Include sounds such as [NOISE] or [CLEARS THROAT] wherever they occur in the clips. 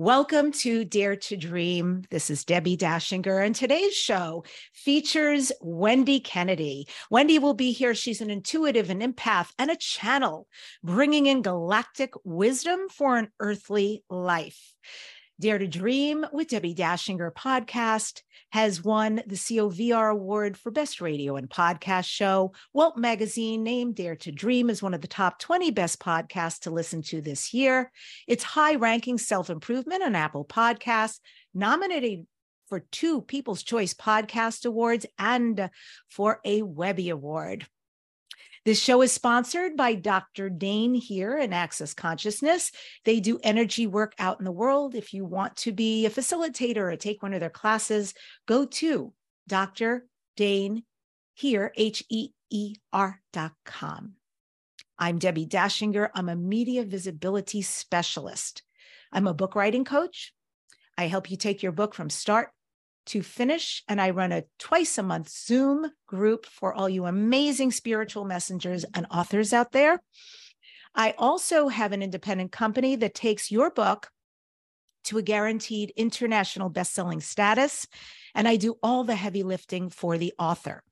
Welcome to Dare to Dream. This is Debbi Dachinger, and today's show features Wendy Kennedy. Wendy will be here. She's an intuitive, an empath, and a channel, bringing in galactic wisdom for an earthly life. Dare to Dream with Debbi Dachinger podcast has won the COVR Award for Best Radio and Podcast Show. Welp Magazine named Dare to Dream as one of the top 20 best podcasts to listen to this year. It's high ranking self improvement on Apple Podcasts, nominated for two People's Choice Podcast Awards and for a Webby Award. This show is sponsored by Dr. Dain Heer in Access Consciousness. They do energy work out in the world. If you want to be a facilitator or take one of their classes, go to Dr. Dain Heer, H E E R dot com. I'm Debbi Dachinger. I'm a media visibility specialist. I'm a book writing coach. I help you take your book from start to finish. And I run a twice a month Zoom group for all you amazing spiritual messengers and authors out there. I also have an independent company that takes your book to a guaranteed international best-selling status and I do all the heavy lifting for the author.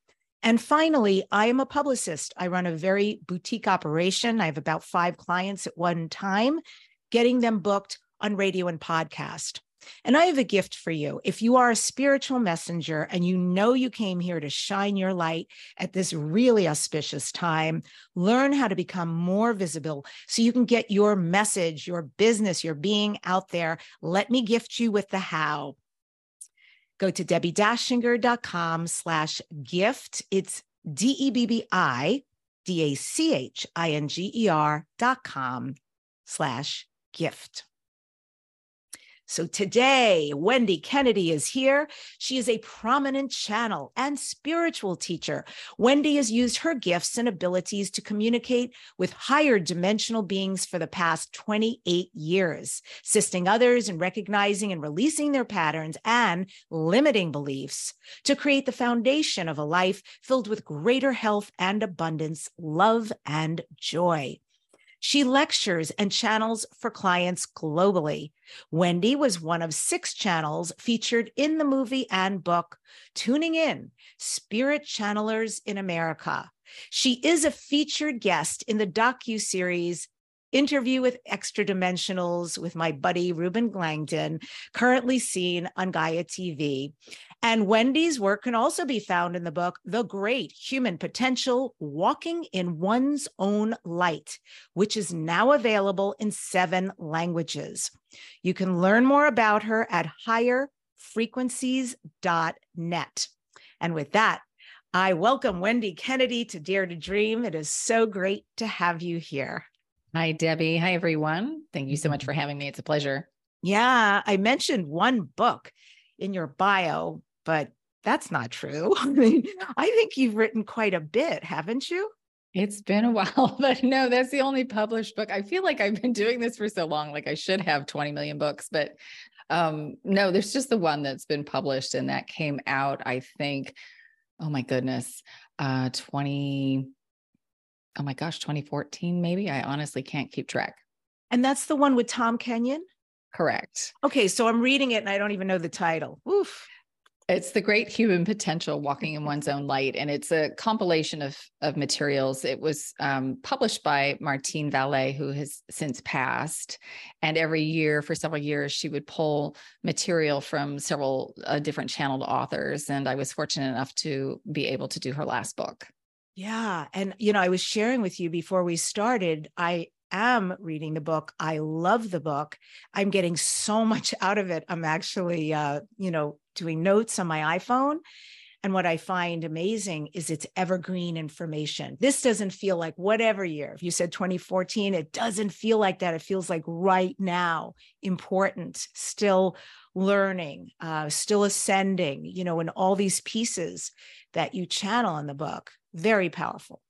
And finally, I am a publicist. I run a very boutique operation. I have about 5 clients at one time, getting them booked on radio and podcast. And I have a gift for you. If you are a spiritual messenger and you know you came here to shine your light at this really auspicious time, learn how to become more visible so you can get your message, your business, your being out there. Let me gift you with the how. Go to debbidachinger.com slash gift. It's D-E-B-B-I D-A-C-H-I-N-G-E-R dot com slash gift. So today, Wendy Kennedy is here. She is a prominent channel and spiritual teacher. Wendy has used her gifts and abilities to communicate with higher dimensional beings for the past 28 years, assisting others in recognizing and releasing their patterns and limiting beliefs to create the foundation of a life filled with greater health and abundance, love and joy. She lectures and channels for clients globally. Wendy was one of six channels featured in the movie and book, Tuning In Spirit Channelers in America. She is a featured guest in the docu-series interview with extra dimensionals with my buddy Reuben Langdon, currently seen on Gaia TV. And Wendy's work can also be found in the book, The Great Human Potential Walking in One's Own Light, which is now available in seven languages. You can learn more about her at higherfrequencies.net. And with that, I welcome Wendy Kennedy to Dare to Dream. It is so great to have you here. Hi, Debbi. Hi, everyone. Thank you so much for having me. It's a pleasure. Yeah, I mentioned one book in your bio, but that's not true. [LAUGHS] I mean, I think you've written quite a bit, haven't you? It's been a [LAUGHS] while, but no, that's the only published book. I feel like I've been doing this for so long, like I should have 20 million books, but um, no, there's just the one that's been published and that came out, I think, oh my goodness, uh, 20, oh my gosh, 2014, maybe. I honestly can't keep track. And that's the one with Tom Kenyon? Correct. Okay, so I'm reading it and I don't even know the title. Oof. It's the great human potential walking in one's own light. And it's a compilation of, of materials. It was um, published by Martine Vallée, who has since passed. And every year, for several years, she would pull material from several uh, different channeled authors. And I was fortunate enough to be able to do her last book. Yeah. And, you know, I was sharing with you before we started, I am reading the book. I love the book. I'm getting so much out of it. I'm actually, uh, you know, doing notes on my iPhone. And what I find amazing is it's evergreen information. This doesn't feel like whatever year. If you said 2014, it doesn't feel like that. It feels like right now, important, still learning, uh, still ascending, you know, and all these pieces that you channel in the book. Very powerful.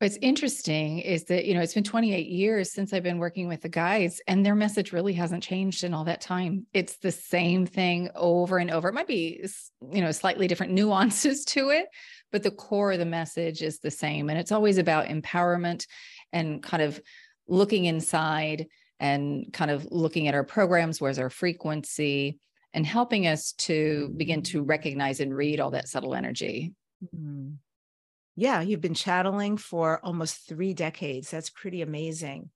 What's interesting is that, you know, it's been 28 years since I've been working with the guides, and their message really hasn't changed in all that time. It's the same thing over and over. It might be, you know, slightly different [LAUGHS] nuances to it, but the core of the message is the same. And it's always about empowerment and kind of looking inside and kind of looking at our programs, where's our frequency, and helping us to begin to recognize and read all that subtle energy. Mm-hmm. Yeah, you've been channeling for almost three decades. That's pretty amazing.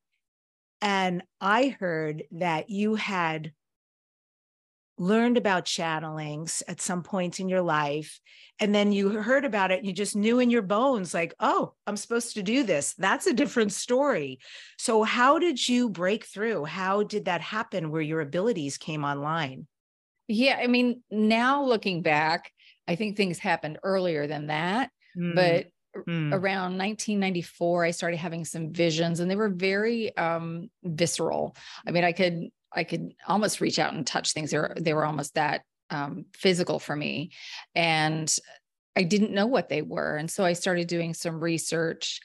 And I heard that you had learned about channelings at some point in your life and then you heard about it and you just knew in your bones like oh i'm supposed to do this that's a different story so how did you break through how did that happen where your abilities came online yeah i mean now looking back i think things happened earlier than that mm. but mm. around 1994 i started having some visions and they were very um visceral i mean i could I could almost reach out and touch things. They were, they were almost that um, physical for me. And I didn't know what they were. And so I started doing some research,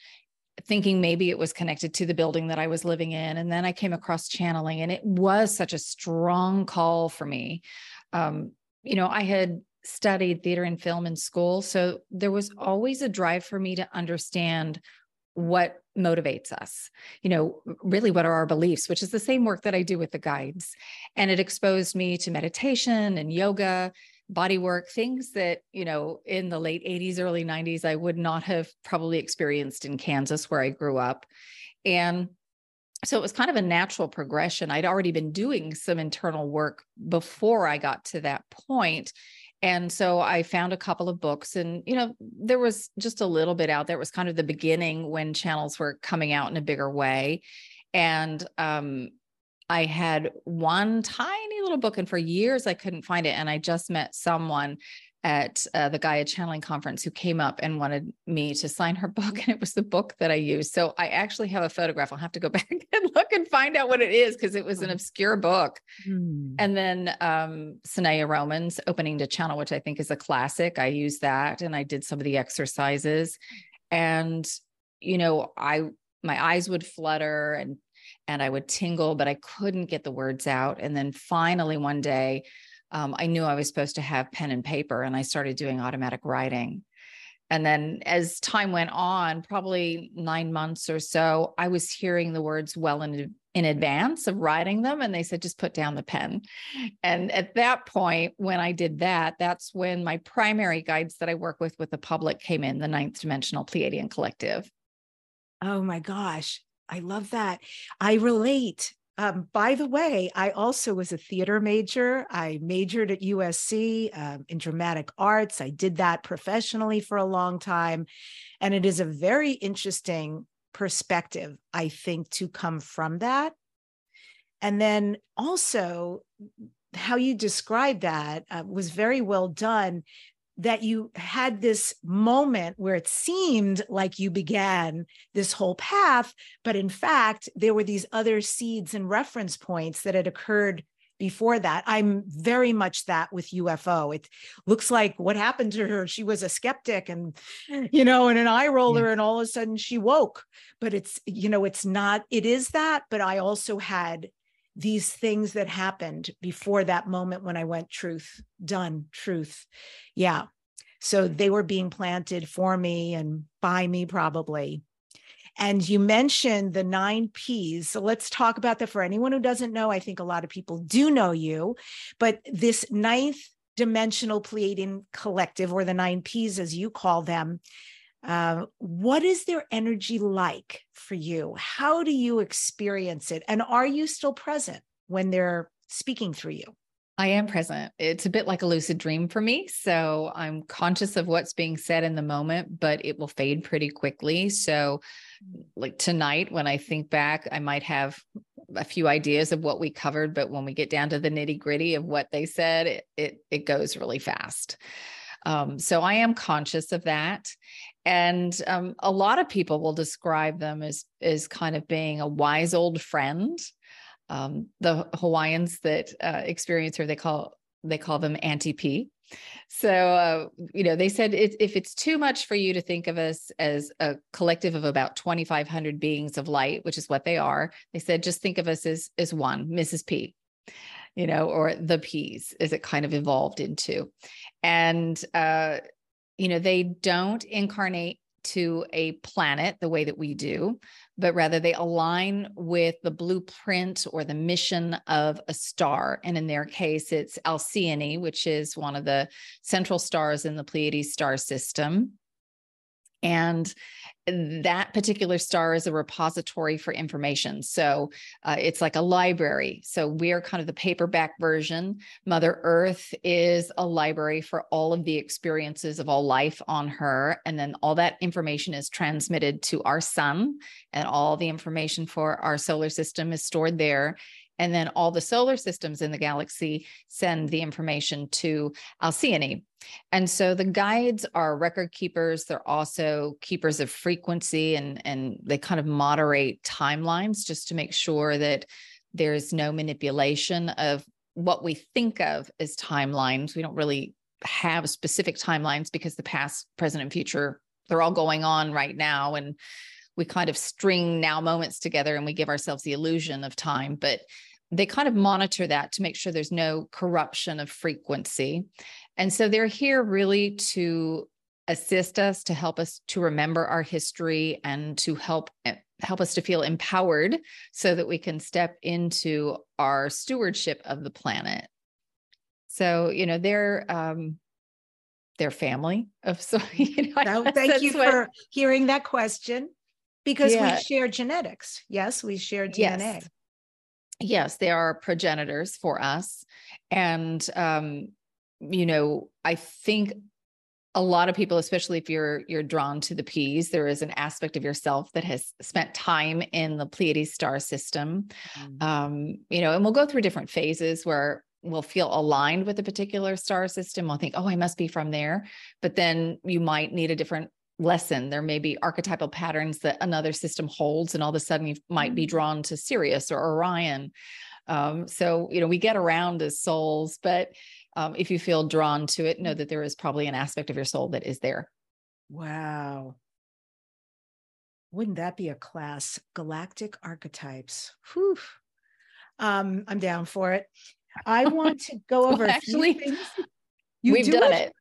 thinking maybe it was connected to the building that I was living in. And then I came across channeling, and it was such a strong call for me. Um, you know, I had studied theater and film in school. So there was always a drive for me to understand what motivates us you know really what are our beliefs which is the same work that i do with the guides and it exposed me to meditation and yoga body work things that you know in the late 80s early 90s i would not have probably experienced in kansas where i grew up and so it was kind of a natural progression i'd already been doing some internal work before i got to that point and so I found a couple of books, and you know, there was just a little bit out there. It was kind of the beginning when channels were coming out in a bigger way. And um, I had one tiny little book, and for years I couldn't find it. And I just met someone at uh, the Gaia Channeling Conference who came up and wanted me to sign her [LAUGHS] book. And it was the book that I used. So I actually have a photograph. I'll have to go [LAUGHS] back and look and find out what it is because it was an obscure book. Mm. And then um, Roman's Opening to Channel, which I think is a classic. I used that and I did some of the exercises. And, you know, I, my eyes would flutter and and I would tingle, but I couldn't get the words out. And then finally one day um, I knew I was supposed to have pen and paper, and I started doing automatic writing. And then as time went on, probably nine months or so, I was hearing the words well in, in advance of writing them. And they said, just put down the pen. And at that point, when I did that, that's when my primary guides that I work with with the public came in, the ninth dimensional Pleiadian collective. Oh my gosh. I love that. I relate um, by the way, I also was a theater major. I majored at USC um, in dramatic arts. I did that professionally for a long time. And it is a very interesting perspective, I think, to come from that. And then also, how you described that uh, was very well done that you had this moment where it seemed like you began this whole path, but in fact, there were these other seeds and reference points that had occurred before that. I'm very much that with UFO. It looks like what happened to her. She was a skeptic and, you know, and an eye roller, yeah. and all of a sudden she woke. But it's, you know, it's not, it is that, but I also had these things that happened before that moment when I went truth, done, truth. Yeah. So they were being planted for me and by me, probably. And you mentioned the nine P's. So let's talk about that for anyone who doesn't know. I think a lot of people do know you, but this ninth dimensional Pleiadian collective, or the nine P's as you call them, uh, what is their energy like for you? How do you experience it? And are you still present when they're speaking through you? I am present. It's a bit like a lucid dream for me. So I'm conscious of what's being said in the moment, but it will fade pretty quickly. So, like tonight, when I think back, I might have a few ideas of what we covered, but when we get down to the nitty gritty of what they said, it, it, it goes really fast. Um, so I am conscious of that. And um, a lot of people will describe them as, as kind of being a wise old friend. Um, the Hawaiians that uh, experience her, they call they call them Auntie P. So, uh, you know, they said it, if it's too much for you to think of us as a collective of about 2,500 beings of light, which is what they are, they said just think of us as as one, Mrs. P you know, or the P's as it kind of evolved into. And, uh, you know, they don't incarnate to a planet the way that we do, but rather they align with the blueprint or the mission of a star. And in their case, it's Alcyone, which is one of the central stars in the Pleiades star system. And that particular star is a repository for information. So uh, it's like a library. So we're kind of the paperback version. Mother Earth is a library for all of the experiences of all life on her. And then all that information is transmitted to our sun, and all the information for our solar system is stored there. And then all the solar systems in the galaxy send the information to Alcyone. And so the guides are record keepers. They're also keepers of frequency and, and they kind of moderate timelines just to make sure that there's no manipulation of what we think of as timelines. We don't really have specific timelines because the past, present, and future, they're all going on right now. And we kind of string now moments together and we give ourselves the illusion of time. But they kind of monitor that to make sure there's no corruption of frequency. And so they're here really to assist us, to help us to remember our history and to help eh, help us to feel empowered so that we can step into our stewardship of the planet. So, you know, they're um their family of [LAUGHS] so you know, thank you what, for hearing that question because yeah. we share genetics. Yes, we share DNA. Yes yes, they are progenitors for us. And, um, you know, I think a lot of people especially if you're you're drawn to the P's there is an aspect of yourself that has spent time in the pleiades star system mm-hmm. um, you know and we'll go through different phases where we'll feel aligned with a particular star system we'll think oh i must be from there but then you might need a different lesson. There may be archetypal patterns that another system holds, and all of a sudden you might be mm. drawn to Sirius or Orion. Um, so, you know, we get around as souls, but um, if you feel drawn to it, know that there is probably an aspect of your soul that is there. Wow. Wouldn't that be a class? Galactic archetypes. Whew. Um, I'm down for it. I [LAUGHS] want to go over well, actually. [LAUGHS] we've done it? it.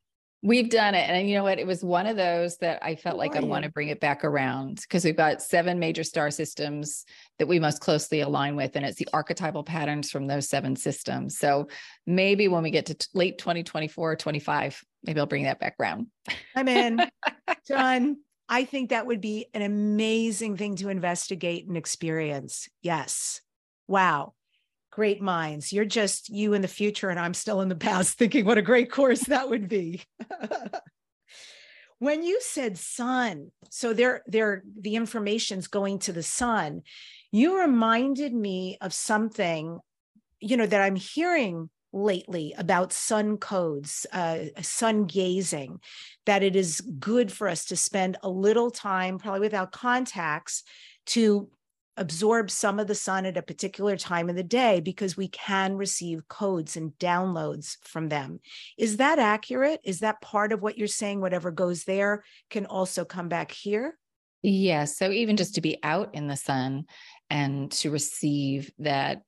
We've done it. And you know what? It was one of those that I felt like I want to bring it back around because we've got seven major star systems that we most closely align with. And it's the archetypal patterns from those seven systems. So maybe when we get to t- late 2024 or 25, maybe I'll bring that back around. I'm in. [LAUGHS] Done. I think that would be an amazing thing to investigate and experience. Yes. Wow great minds. You're just you in the future, and I'm still in the past [LAUGHS] thinking what a great course that would be. [LAUGHS] when you said sun, so there, there, the information's going to the sun, you reminded me of something, you know, that I'm hearing lately about sun codes, uh, sun gazing, that it is good for us to spend a little time, probably without contacts, to absorb some of the sun at a particular time of the day because we can receive codes and downloads from them. Is that accurate? Is that part of what you're saying? Whatever goes there can also come back here? Yes. So even just to be out in the sun and to receive that,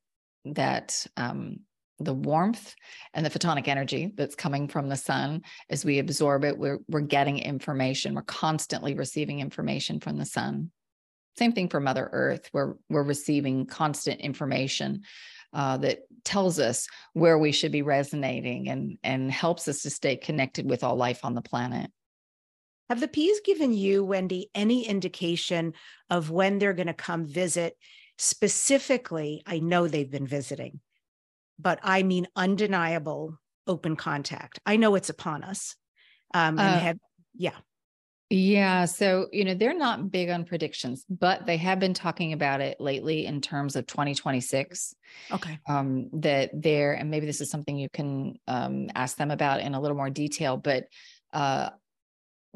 that, um, the warmth and the photonic energy that's coming from the sun as we absorb it we're, we're getting information we're constantly receiving information from the sun same thing for Mother Earth. We're we're receiving constant information uh, that tells us where we should be resonating and and helps us to stay connected with all life on the planet. Have the P's given you, Wendy, any indication of when they're going to come visit? Specifically, I know they've been visiting, but I mean undeniable open contact. I know it's upon us. Um, and uh, have, yeah. Yeah. So, you know, they're not big on predictions, but they have been talking about it lately in terms of 2026. Okay. Um, that there, and maybe this is something you can um, ask them about in a little more detail, but uh,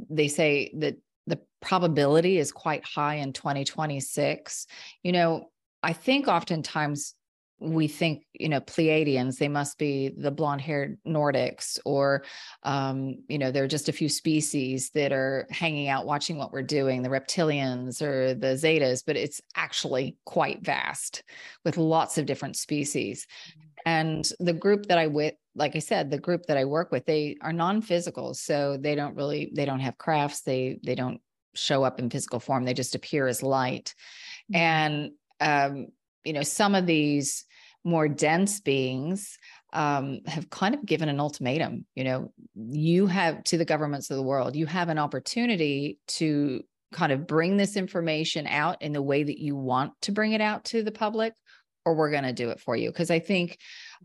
they say that the probability is quite high in 2026. You know, I think oftentimes we think you know pleiadians they must be the blonde haired nordics or um, you know there are just a few species that are hanging out watching what we're doing the reptilians or the zetas but it's actually quite vast with lots of different species and the group that i with like i said the group that i work with they are non-physical so they don't really they don't have crafts they they don't show up in physical form they just appear as light Mm-hmm. and um, you know some of these more dense beings um, have kind of given an ultimatum you know you have to the governments of the world you have an opportunity to kind of bring this information out in the way that you want to bring it out to the public or we're going to do it for you. Because i think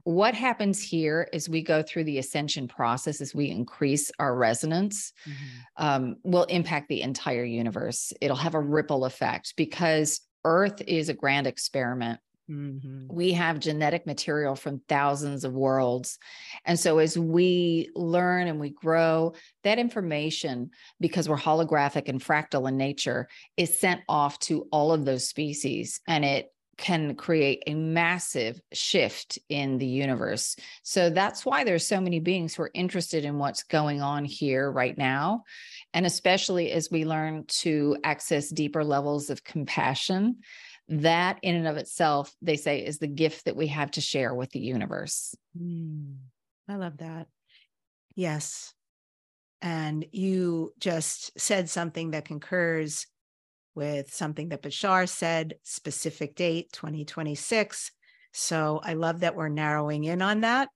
what happens here is we go through the ascension process as we increase our resonance Mm-hmm. um, will impact the entire universe. It'll have a ripple effect because earth is a grand experiment Mhm. we have genetic material from thousands of worlds. And so as we learn and we grow, that information, because we're holographic and fractal in nature, is sent off to all of those species and it can create a massive shift in the universe. So that's why there's so many beings who are interested in what's going on here right now. And especially as we learn to access deeper levels of compassion that in and of itself they say is the gift that we have to share with the universe Mm, I love that. Yes. And you just said something that concurs with something that Bashar said, specific date 2026. So I love that we're narrowing in on that.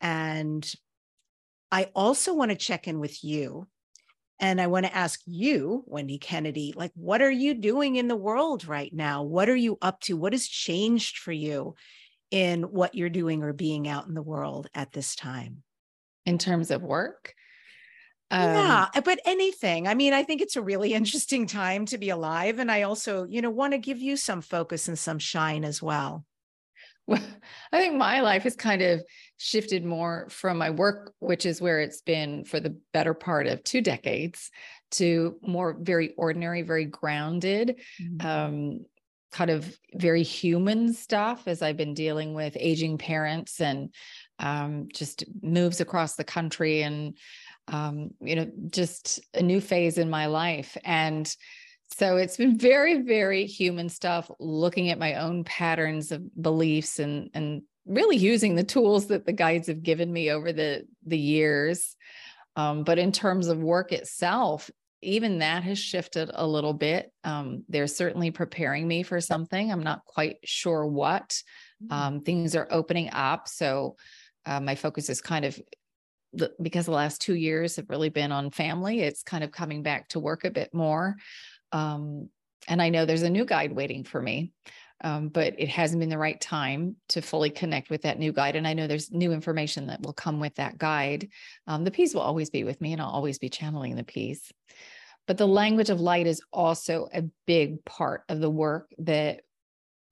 And I also want to check in with you. And I want to ask you, Wendy Kennedy, like, what are you doing in the world right now? What are you up to? What has changed for you in what you're doing or being out in the world at this time? in terms of work Um, yeah, but anything. I mean, I think it's a really [LAUGHS] interesting time to be alive. And I also, you know, want to give you some focus and some shine as well. Well, [LAUGHS] I think my life is kind of shifted more from my work, which is where it's been for the better part of two decades, to more very ordinary, very grounded, um, kind of very human stuff as I've been dealing with aging parents and um, just moves across the country and, um, you know, just a new phase in my life. And so it's been very, very human stuff, looking at my own patterns of beliefs and and really using the tools that the guides have given me over the the years. Um, but in terms of work itself, even that has shifted a little bit. Um, they're certainly preparing me for something. I'm not quite sure what. Um, things are opening up, so uh, my focus is kind of because the last two years have really been on family. It's kind of coming back to work a bit more. Um, and I know there's a new guide waiting for me, um, but it hasn't been the right time to fully connect with that new guide. And I know there's new information that will come with that guide. Um, the P's will always be with me, and I'll always be channeling the P's. But the language of light is also a big part of the work that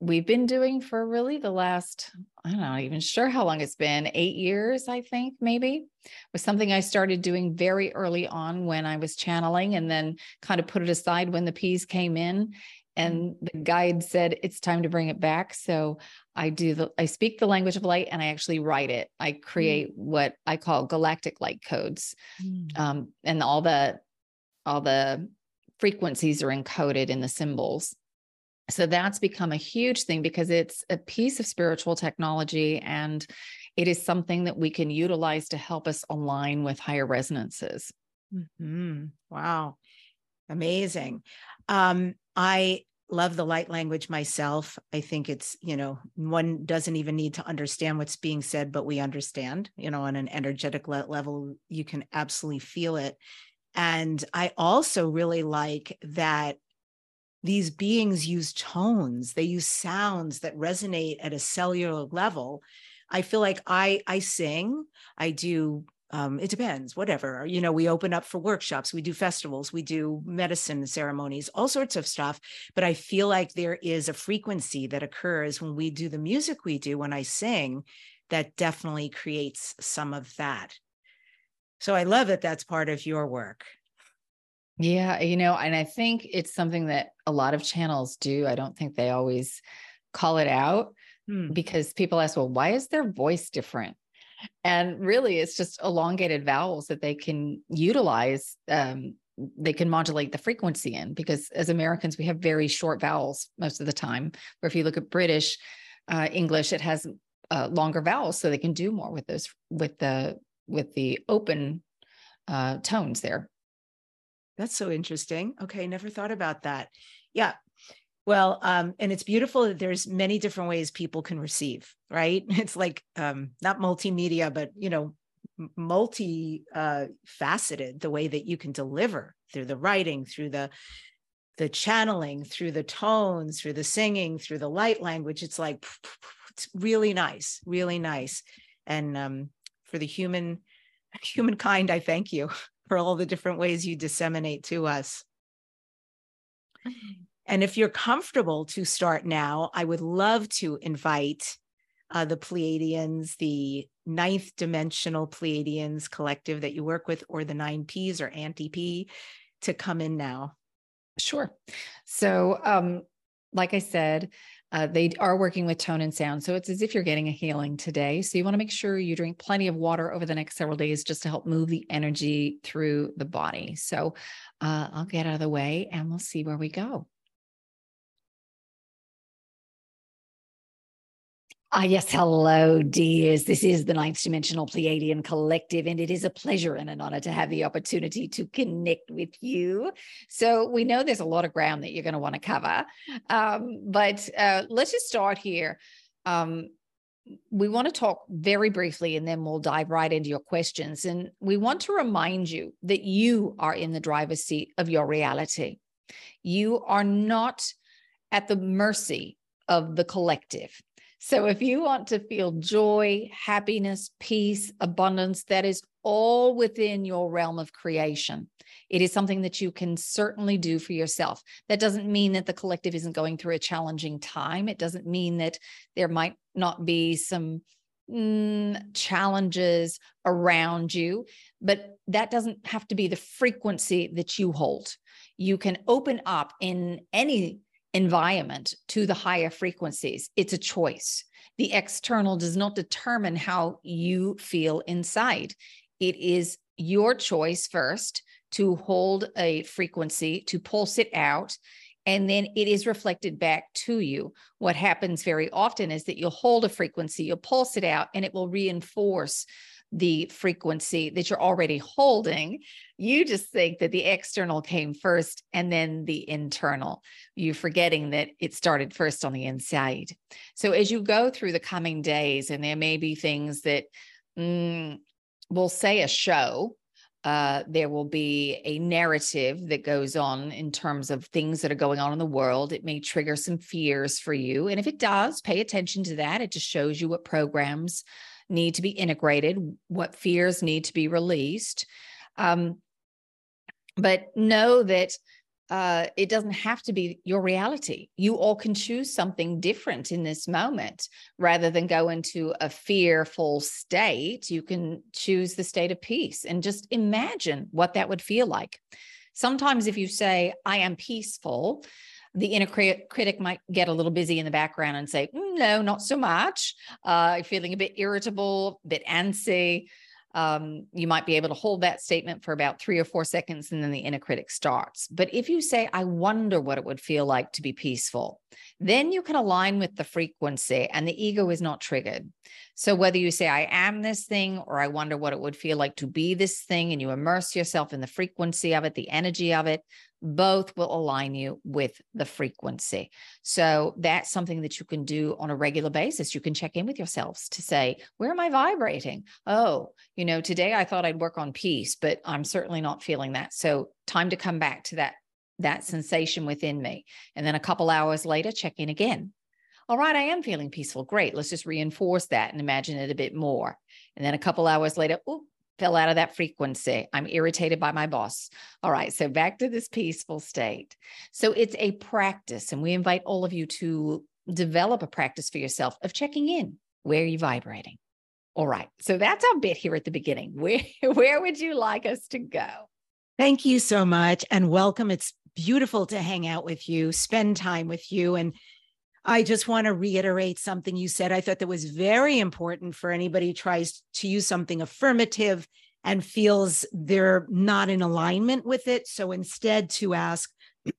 we've been doing for really the last, I'm not even sure how long it's been, eight years, I think, maybe. was something I started doing very early on when I was channeling and then kind of put it aside when the P's came in. And the guide said it's time to bring it back. So I do the I speak the language of light and I actually write it. I create what I call galactic light codes. Mm. Um, and all the all the frequencies are encoded in the symbols. So that's become a huge thing because it's a piece of spiritual technology and it is something that we can utilize to help us align with higher resonances. Mhm. Wow. Amazing. Um, I love the light language myself. I think it's, you know, one doesn't even need to understand what's being said, but we understand, you know, on an energetic le- level, you can absolutely feel it. And I also really like that these beings use tones, they use sounds that resonate at a cellular level. I feel like I I sing, I do um, it depends, whatever. You know, we open up for workshops, we do festivals, we do medicine ceremonies, all sorts of stuff. But I feel like there is a frequency that occurs when we do the music we do, when I sing, that definitely creates some of that. So I love that that's part of your work. Yeah, you know, and I think it's something that a lot of channels do. I don't think they always call it out Hmm. because people ask, well, why is their voice different? And really, it's just elongated vowels that they can utilize. Um, they can modulate the frequency in because as Americans, we have very short vowels most of the time. Or if you look at British uh, English, it has uh, longer vowels, so they can do more with those with the with the open uh, tones there. That's so interesting. Okay, never thought about that. Yeah. Well, um, and it's beautiful that there's many different ways people can receive, right? [LAUGHS] It's like um, not multimedia, but you know, multi uh, faceted the way that you can deliver through the writing, through the the channeling, through the tones, through the singing, through the light language. It's like it's really nice, really nice. And um, for the human [LAUGHS] humankind, I thank you [LAUGHS] for all the different ways you disseminate to us. And if you're comfortable to start now, I would love to invite uh, the Pleiadians, the ninth dimensional Pleiadians collective that you work with, or the nine Ps or Auntie P to come in now. Sure. So, um, like I said, uh, they are working with tone and sound. So it's as if you're getting a healing today. So you want to make sure you drink plenty of water over the next several days just to help move the energy through the body. So uh, I'll get out of the way and we'll see where we go. Ah, yes. Hello, dears. This is the Ninth Dimensional Pleiadian Collective, and it is a pleasure and an honor to have the opportunity to connect with you. So, we know there's a lot of ground that you're going to want to cover, um, but uh, let's just start here. Um, we want to talk very briefly and then we'll dive right into your questions. And we want to remind you that you are in the driver's seat of your reality. You are not at the mercy of the collective. So if you want to feel joy, happiness, peace, abundance, that is all within your realm of creation. It is something that you can certainly do for yourself. That doesn't mean that the collective isn't going through a challenging time. It doesn't mean that there might not be some mm, challenges around you, but that doesn't have to be the frequency that you hold. You can open up in any environment to the higher frequencies. It's a choice. The external does not determine how you feel inside. It is your choice first to hold a frequency, to pulse it out, and then it is reflected back to you. What happens very often is that you'll hold a frequency, you'll pulse it out, and it will reinforce the frequency that you're already holding. You just think that the external came first and then the internal. You're forgetting that it started first on the inside. So as you go through the coming days, and there may be things that mm, we'll say a show, uh, there will be a narrative that goes on in terms of things that are going on in the world. It may trigger some fears for you. And if it does, pay attention to that. It just shows you what programs need to be integrated, what fears need to be released. Um, but know that uh, it doesn't have to be your reality. You all can choose something different in this moment rather than go into a fearful state. You can choose the state of peace and just imagine what that would feel like. Sometimes, if you say, I am peaceful, the inner critic might get a little busy in the background and say, mm, no, not so much. Uh, feeling a bit irritable, a bit antsy. Um, you might be able to hold that statement for about three or four seconds and then the inner critic starts. But if you say, I wonder what it would feel like to be peaceful, then you can align with the frequency and the ego is not triggered. So whether you say, I am this thing, or I wonder what it would feel like to be this thing, and you immerse yourself in the frequency of it, the energy of it, both will align you with the frequency. So that's something that you can do on a regular basis. You can check in with yourselves to say, where am I vibrating? Oh, you know, today I thought I'd work on peace, but I'm certainly not feeling that. So time to come back to that that sensation within me. And then a couple hours later, check in again. All right, I am feeling peaceful. Great. Let's just reinforce that and imagine it a bit more. And then a couple hours later, oh, fell out of that frequency. I'm irritated by my boss. All right. So back to this peaceful state. So it's a practice, and we invite all of you to develop a practice for yourself of checking in. Where are you vibrating? All right. So that's our bit here at the beginning. [LAUGHS] Where, where would you like us to go? Thank you so much and welcome. It's beautiful to hang out with you, spend time with you. And I just want to reiterate something you said. I thought that was very important for anybody who tries to use something affirmative and feels they're not in alignment with it. So instead, to ask,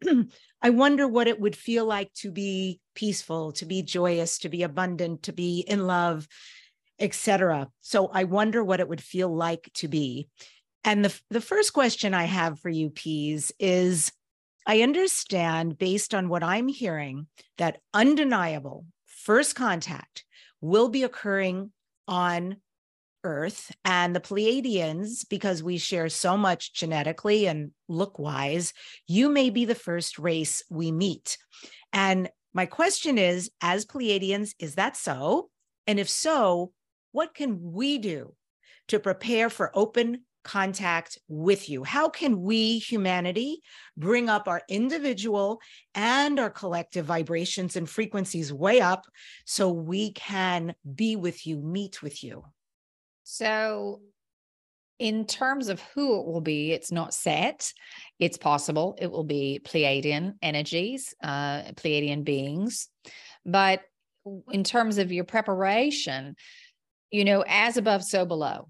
[CLEARS THROAT] I wonder what it would feel like to be peaceful, to be joyous, to be abundant, to be in love, etc. So I wonder what it would feel like to be. And the, the first question I have for you, P's, is I understand based on what I'm hearing that undeniable first contact will be occurring on Earth and the Pleiadians, because we share so much genetically and look wise, you may be the first race we meet. And my question is as Pleiadians, is that so? And if so, what can we do to prepare for open contact with you? How can we, humanity, bring up our individual and our collective vibrations and frequencies way up so we can be with you, meet with you? So, in terms of who it will be, it's not set. It's possible it will be Pleiadian energies, uh, Pleiadian beings. But in terms of your preparation, you know, as above, so below.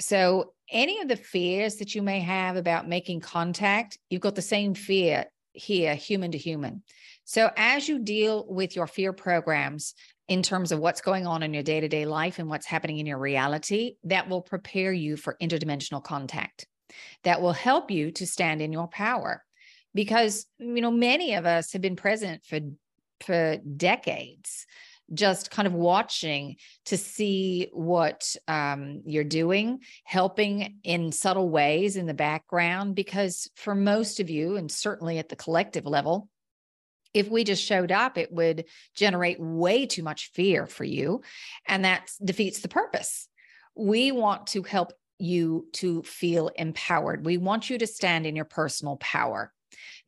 So, any of the fears that you may have about making contact, you've got the same fear here, human to human. So, as you deal with your fear programs in terms of what's going on in your day to day life and what's happening in your reality, that will prepare you for interdimensional contact. That will help you to stand in your power. Because, you know, many of us have been present for, for decades just kind of watching to see what um, you're doing, helping in subtle ways in the background. Because for most of you, and certainly at the collective level, if we just showed up, it would generate way too much fear for you. And that defeats the purpose. We want to help you to feel empowered. We want you to stand in your personal power.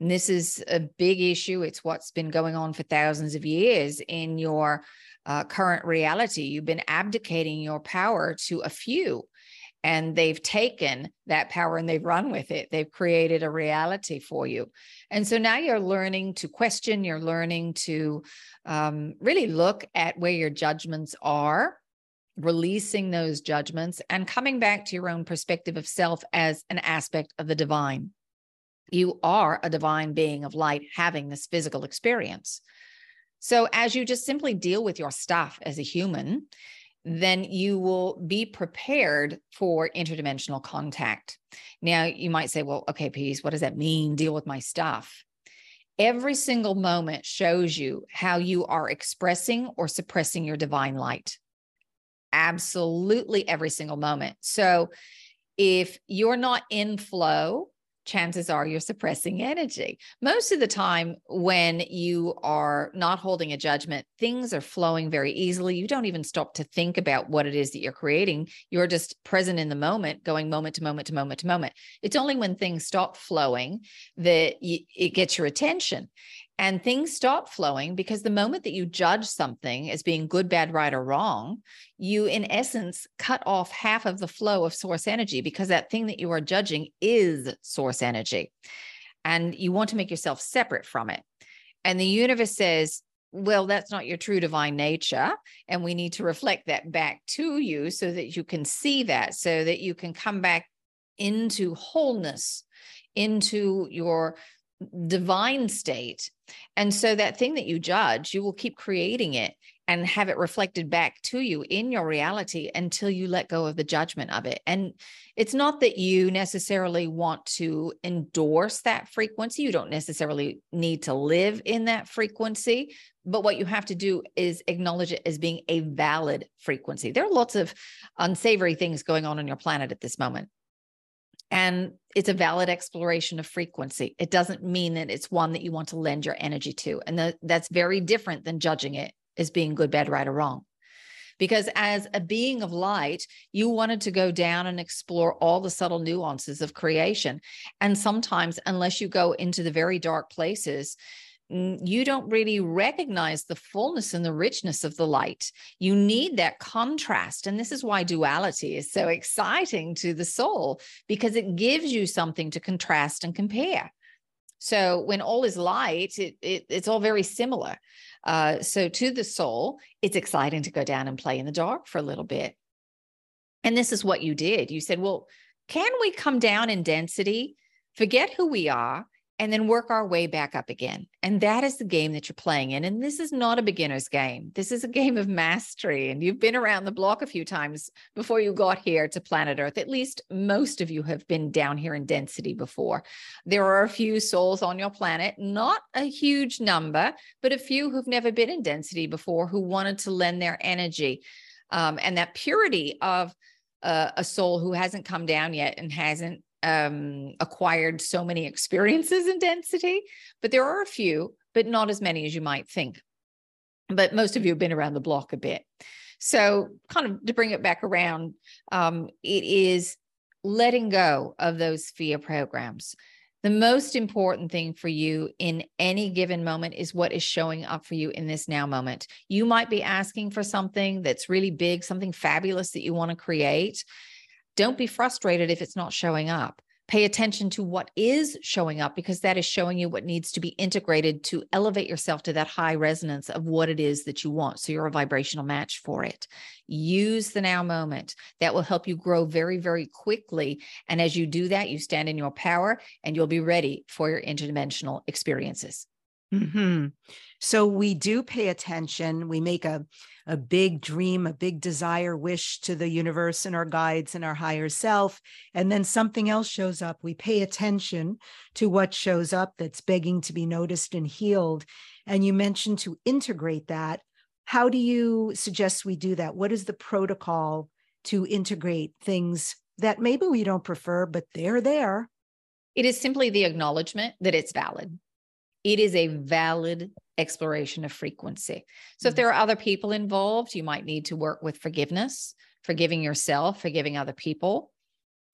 And this is a big issue. It's what's been going on for thousands of years in your uh, current reality. You've been abdicating your power to a few, and they've taken that power and they've run with it. They've created a reality for you. And so now you're learning to question, you're learning to um, really look at where your judgments are releasing those judgments and coming back to your own perspective of self as an aspect of the divine you are a divine being of light having this physical experience. So, as you just simply deal with your stuff as a human, then you will be prepared for interdimensional contact. Now, you might say, well, okay, P's, what does that mean? Deal with my stuff. Every single moment shows you how you are expressing or suppressing your divine light. Absolutely every single moment. So, if you're not in flow, chances are you're suppressing energy. Most of the time, when you are not holding a judgment, things are flowing very easily. You don't even stop to think about what it is that you're creating. You're just present in the moment, going moment to moment to moment to moment. It's only when things stop flowing that it gets your attention and things stop flowing because the moment that you judge something as being good, bad, right, or wrong, you in essence cut off half of the flow of source energy because that thing that you are judging is source energy. And you want to make yourself separate from it. And the universe says, well, that's not your true divine nature. And we need to reflect that back to you so that you can see that, so that you can come back into wholeness, into your divine state. And so that thing that you judge, you will keep creating it and have it reflected back to you in your reality until you let go of the judgment of it. And it's not that you necessarily want to endorse that frequency. You don't necessarily need to live in that frequency. But what you have to do is acknowledge it as being a valid frequency. There are lots of unsavory things going on on your planet at this moment. And it's a valid exploration of frequency. It doesn't mean that it's one that you want to lend your energy to. And the, that's very different than judging it as being good, bad, right, or wrong. Because as a being of light, you wanted to go down and explore all the subtle nuances of creation. And sometimes, unless you go into the very dark places, you don't really recognize the fullness and the richness of the light. You need that contrast. And this is why duality is so exciting to the soul, because it gives you something to contrast and compare. So when all is light, it, it it's all very similar. Uh, so to the soul, it's exciting to go down and play in the dark for a little bit. And this is what you did. You said, well, can we come down in density, forget who we are, and then work our way back up again. And that is the game that you're playing in. And this is not a beginner's game. This is a game of mastery. And you've been around the block a few times before you got here to planet Earth. At least most of you have been down here in density before. There are a few souls on your planet, not a huge number, but a few who've never been in density before who wanted to lend their energy. Um, and that purity of uh, a soul who hasn't come down yet and hasn't um, acquired so many experiences in density, but there are a few, but not as many as you might think. But most of you have been around the block a bit. So, kind of to bring it back around, um, it is letting go of those fear programs. The most important thing for you in any given moment is what is showing up for you in this now moment. You might be asking for something that's really big, something fabulous that you want to create. Don't be frustrated if it's not showing up. Pay attention to what is showing up because that is showing you what needs to be integrated to elevate yourself to that high resonance of what it is that you want. So you're a vibrational match for it. Use the now moment. That will help you grow very, very quickly. And as you do that, you stand in your power and you'll be ready for your interdimensional experiences. Mm-hmm. So we do pay attention. We make a, a big dream, a big desire, wish to the universe and our guides and our higher self. And then something else shows up. We pay attention to what shows up that's begging to be noticed and healed. And you mentioned to integrate that. How do you suggest we do that? What is the protocol to integrate things that maybe we don't prefer, but they're there? It is simply the acknowledgement that it's valid it is a valid exploration of frequency. So, if mm. there are other people involved, you might need to work with forgiveness, forgiving yourself, forgiving other people.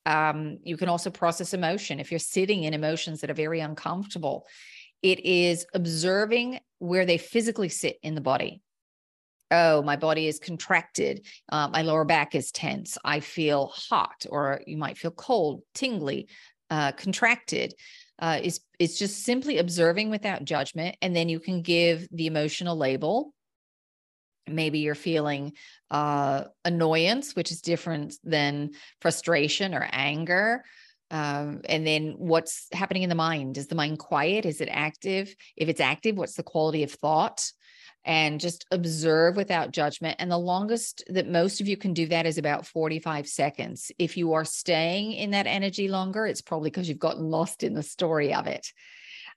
Um, you can also process emotion. If you're sitting in emotions that are very uncomfortable, it is observing where they physically sit in the body. Oh, my body is contracted. Uh, my lower back is tense. I feel hot, or you might feel cold, tingly, uh, contracted uh, is it's just simply observing without judgment, and then you can give the emotional label. Maybe you're feeling uh, annoyance, which is different than frustration or anger. Um, and then what's happening in the mind? Is the mind quiet? Is it active? If it's active, what's the quality of thought? And just observe without judgment. And the longest that most of you can do that is about 45 seconds. If you are staying in that energy longer, it's probably because you've gotten lost in the story of it.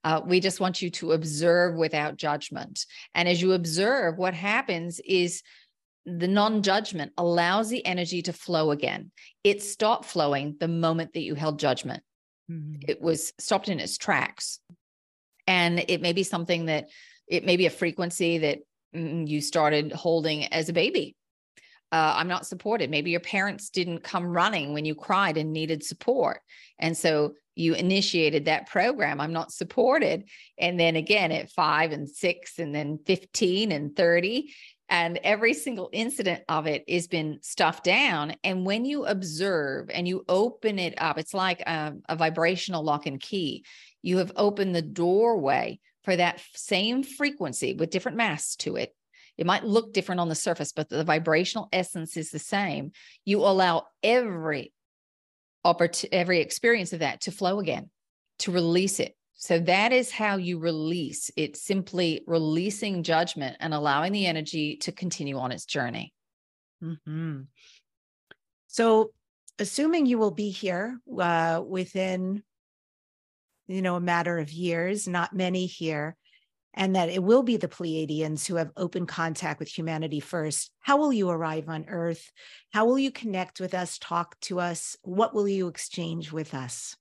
Uh, we just want you to observe without judgment. And as you observe, what happens is the non judgment allows the energy to flow again. It stopped flowing the moment that you held judgment, mm-hmm. it was stopped in its tracks. And it may be something that it may be a frequency that mm, you started holding as a baby. Uh, I'm not supported. Maybe your parents didn't come running when you cried and needed support. And so you initiated that program. I'm not supported. And then again at five and six, and then 15 and 30. And every single incident of it has been stuffed down. And when you observe and you open it up, it's like a, um, a vibrational lock and key. You have opened the doorway for that same frequency with different mass to it. It might look different on the surface, but the vibrational essence is the same. You allow every every experience of that to flow again, to release it. So that is how you release. It's simply releasing judgment and allowing the energy to continue on its journey. Mm-hmm. So, assuming you will be here uh, within you know, a matter of years, not many here, and that it will be the Pleiadians who have open contact with humanity first. How will you arrive on Earth? How will you connect with us, talk to us? What will you exchange with us?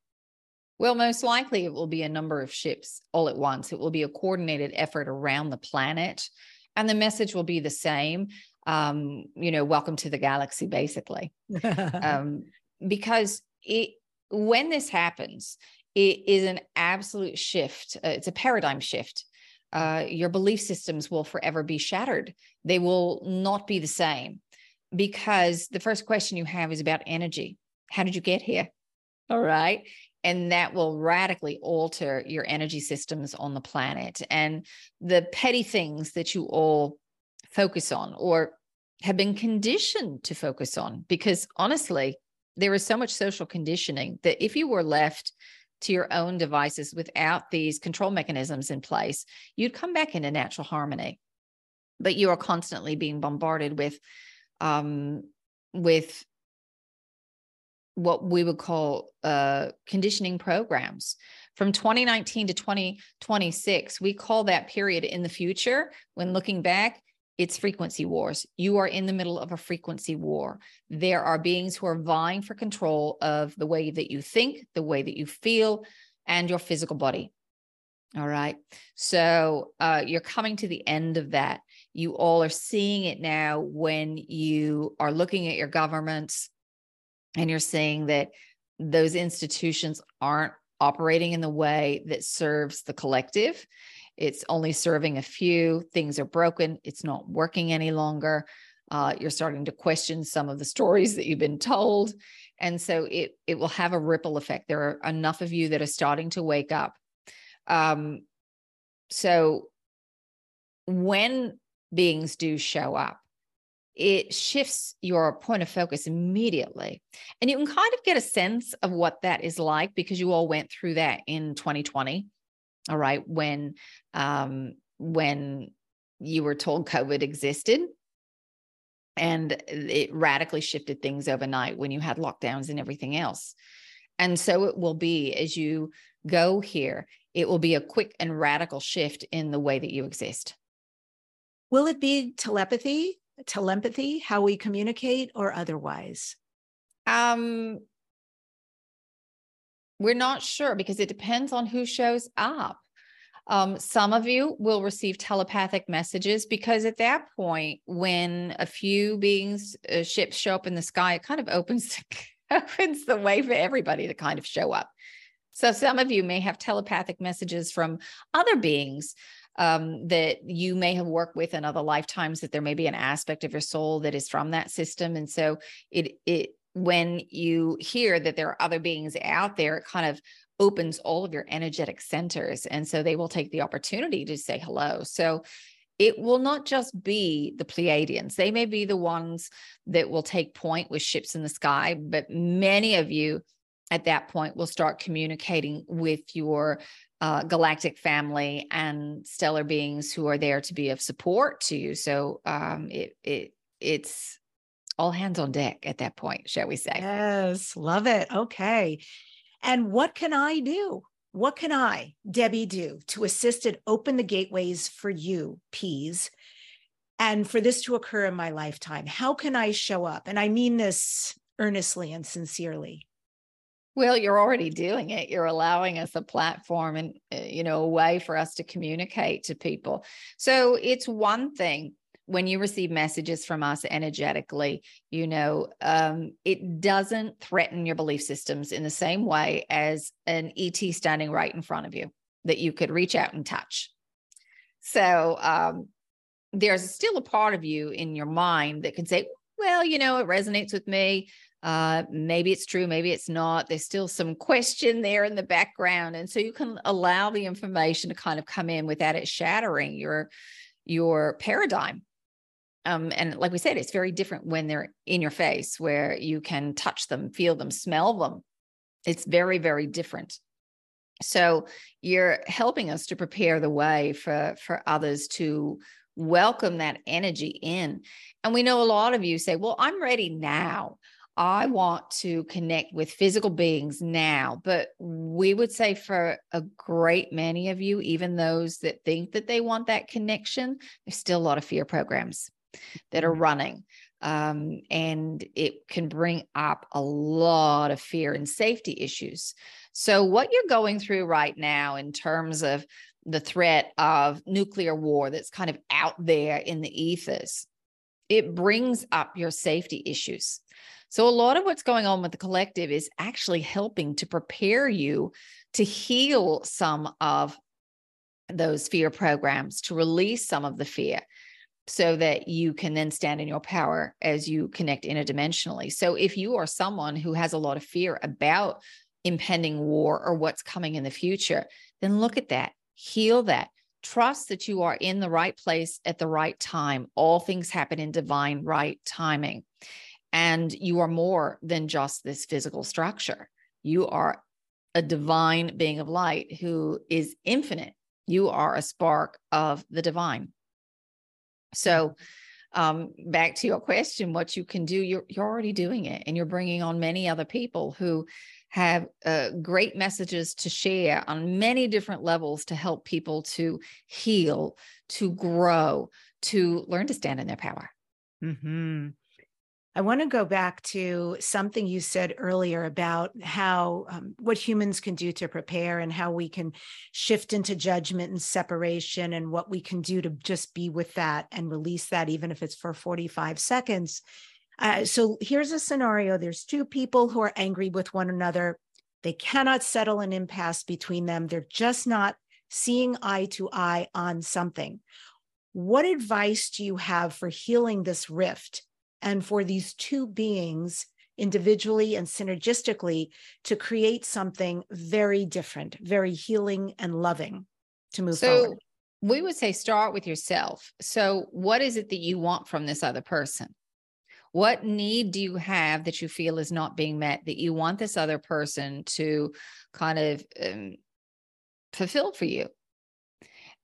Well, most likely it will be a number of ships all at once. It will be a coordinated effort around the planet, and the message will be the same. Um, you know, welcome to the galaxy, basically. [LAUGHS] um, because it when this happens, it is an absolute shift. Uh, it's a paradigm shift. Uh, your belief systems will forever be shattered. They will not be the same because the first question you have is about energy. How did you get here? All right. And that will radically alter your energy systems on the planet. And the petty things that you all focus on or have been conditioned to focus on, because honestly, there is so much social conditioning that if you were left to your own devices without these control mechanisms in place, you'd come back into natural harmony. But you are constantly being bombarded with um, with what we would call uh, conditioning programs. From 2019 to 2026, we call that period in the future when looking back it's frequency wars. You are in the middle of a frequency war. There are beings who are vying for control of the way that you think, the way that you feel, and your physical body. All right. So uh, you're coming to the end of that. You all are seeing it now when you are looking at your governments and you're seeing that those institutions aren't operating in the way that serves the collective it's only serving a few. Things are broken. It's not working any longer. Uh, you're starting to question some of the stories that you've been told. And so it, it will have a ripple effect. There are enough of you that are starting to wake up. Um, so when beings do show up, it shifts your point of focus immediately. And you can kind of get a sense of what that is like because you all went through that in 2020 all right when um when you were told covid existed and it radically shifted things overnight when you had lockdowns and everything else. And so it will be as you go here it will be a quick and radical shift in the way that you exist. Will it be telepathy telepathy how we communicate or otherwise? Um we're not sure because it depends on who shows up. Um, some of you will receive telepathic messages because at that point, when a few beings, uh, ships show up in the sky, it kind of opens [LAUGHS] opens the way for everybody to kind of show up. So some of you may have telepathic messages from other beings um, that you may have worked with in other lifetimes. That there may be an aspect of your soul that is from that system, and so it it when you hear that there are other beings out there, it kind of opens all of your energetic centers. And so they will take the opportunity to say hello. So it will not just be the Pleiadians. They may be the ones that will take point with ships in the sky, but many of you at that point will start communicating with your uh, galactic family and stellar beings who are there to be of support to you. So um, it it it's all hands on deck at that point, shall we say? Yes, love it. Okay. And what can I do? What can I, Debbi, do to assist and open the gateways for you, P's, and for this to occur in my lifetime? How can I show up? And I mean this earnestly and sincerely. Well, you're already doing it. You're allowing us a platform and, uh, you know, a way for us to communicate to people. So it's one thing when you receive messages from us energetically, you know, um, it doesn't threaten your belief systems in the same way as an ET standing right in front of you that you could reach out and touch. So um, there's still a part of you in your mind that can say, well, you know, it resonates with me. Uh, maybe it's true, maybe it's not. There's still some question there in the background. And so you can allow the information to kind of come in without it shattering your your paradigm um, and like we said, it's very different when they're in your face, where you can touch them, feel them, smell them. It's very, very different. So you're helping us to prepare the way for for others to welcome that energy in. And we know a lot of you say, "Well, I'm ready now." I want to connect with physical beings now. But we would say for a great many of you, even those that think that they want that connection, there's still a lot of fear programs that are mm-hmm. running. Um, and it can bring up a lot of fear and safety issues. So, what you're going through right now in terms of the threat of nuclear war that's kind of out there in the ethers, it brings up your safety issues. So, a lot of what's going on with the collective is actually helping to prepare you to heal some of those fear programs, to release some of the fear so that you can then stand in your power as you connect interdimensionally. So if you are someone who has a lot of fear about impending war or what's coming in the future, then look at that, heal that. Trust that you are in the right place at the right time. All things happen in divine right timing. And you are more than just this physical structure. You are a divine being of light who is infinite. You are a spark of the divine. So, um, back to your question, what you can do, you're, you're already doing it, and you're bringing on many other people who have uh, great messages to share on many different levels to help people to heal, to grow, to learn to stand in their power. Mm-hmm. I want to go back to something you said earlier about how um, what humans can do to prepare and how we can shift into judgment and separation and what we can do to just be with that and release that, even if it's for 45 seconds. Uh, so here's a scenario there's two people who are angry with one another. They cannot settle an impasse between them. They're just not seeing eye to eye on something. What advice do you have for healing this rift? And for these two beings individually and synergistically to create something very different, very healing and loving to move forward. so, forward. We would say start with yourself. So, what is it that you want from this other person? What need do you have that you feel is not being met that you want this other person to kind of um, fulfill for you?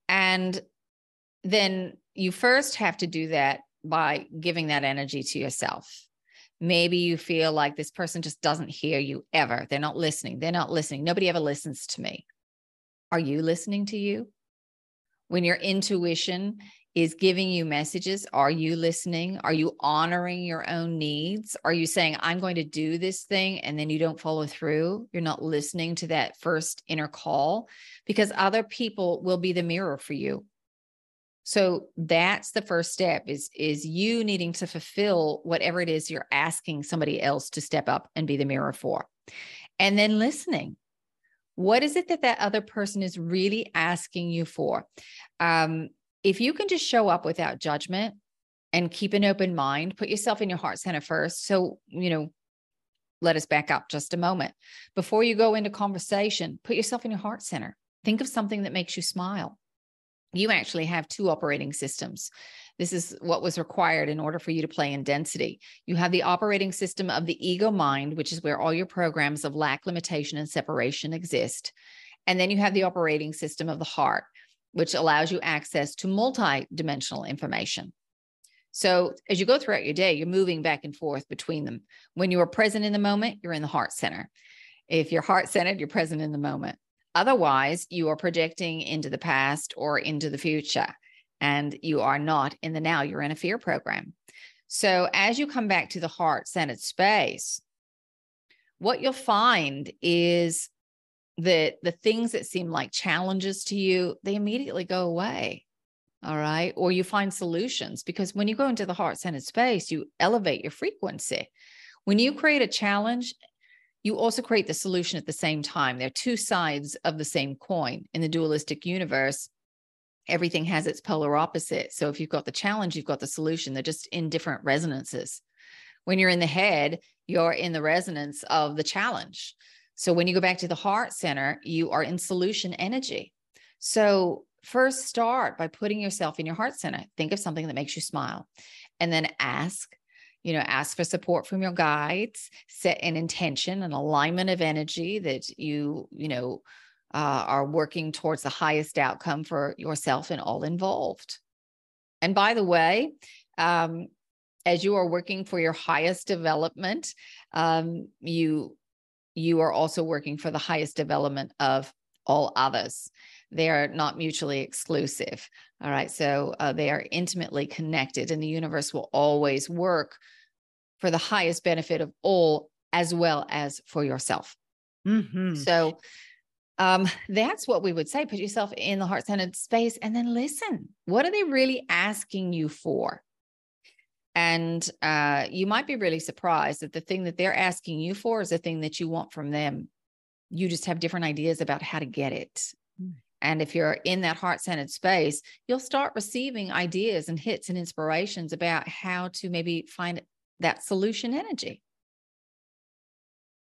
And then you first have to do that by giving that energy to yourself. Maybe you feel like this person just doesn't hear you ever. They're not listening. They're not listening. Nobody ever listens to me. Are you listening to you? When your intuition is giving you messages, are you listening? Are you honoring your own needs? Are you saying, I'm going to do this thing, and then you don't follow through? You're not listening to that first inner call because other people will be the mirror for you. So that's the first step is is you needing to fulfill whatever it is you're asking somebody else to step up and be the mirror for. And then listening. What is it that that other person is really asking you for? Um, if you can just show up without judgment and keep an open mind, put yourself in your heart center first. So, you know, let us back up just a moment. Before you go into conversation, put yourself in your heart center. Think of something that makes you smile you actually have two operating systems. This is what was required in order for you to play in density. You have the operating system of the ego mind, which is where all your programs of lack, limitation, and separation exist. And then you have the operating system of the heart, which allows you access to multi-dimensional information. So as you go throughout your day, you're moving back and forth between them. When you are present in the moment, you're in the heart center. If you're heart centered, you're present in the moment. Otherwise, you are projecting into the past or into the future, and you are not in the now. You're in a fear program. So, as you come back to the heart centered space, what you'll find is that the things that seem like challenges to you, they immediately go away. All right. Or you find solutions because when you go into the heart centered space, you elevate your frequency. When you create a challenge you also create the solution at the same time. They're two sides of the same coin in the dualistic universe. Everything has its polar opposite. So if you've got the challenge, you've got the solution. They're just in different resonances. When you're in the head, you're in the resonance of the challenge. So when you go back to the heart center, you are in solution energy. So first start by putting yourself in your heart center. Think of something that makes you smile and then ask you know ask for support from your guides set an intention an alignment of energy that you you know uh, are working towards the highest outcome for yourself and all involved. And by the way um, as you are working for your highest development um, you you are also working for the highest development of all others they are not mutually exclusive. All right. So uh, they are intimately connected, and the universe will always work for the highest benefit of all, as well as for yourself. Mm-hmm. So um, that's what we would say. Put yourself in the heart centered space and then listen. What are they really asking you for? And uh, you might be really surprised that the thing that they're asking you for is the thing that you want from them. You just have different ideas about how to get it. And if you're in that heart centered space, you'll start receiving ideas and hits and inspirations about how to maybe find that solution energy.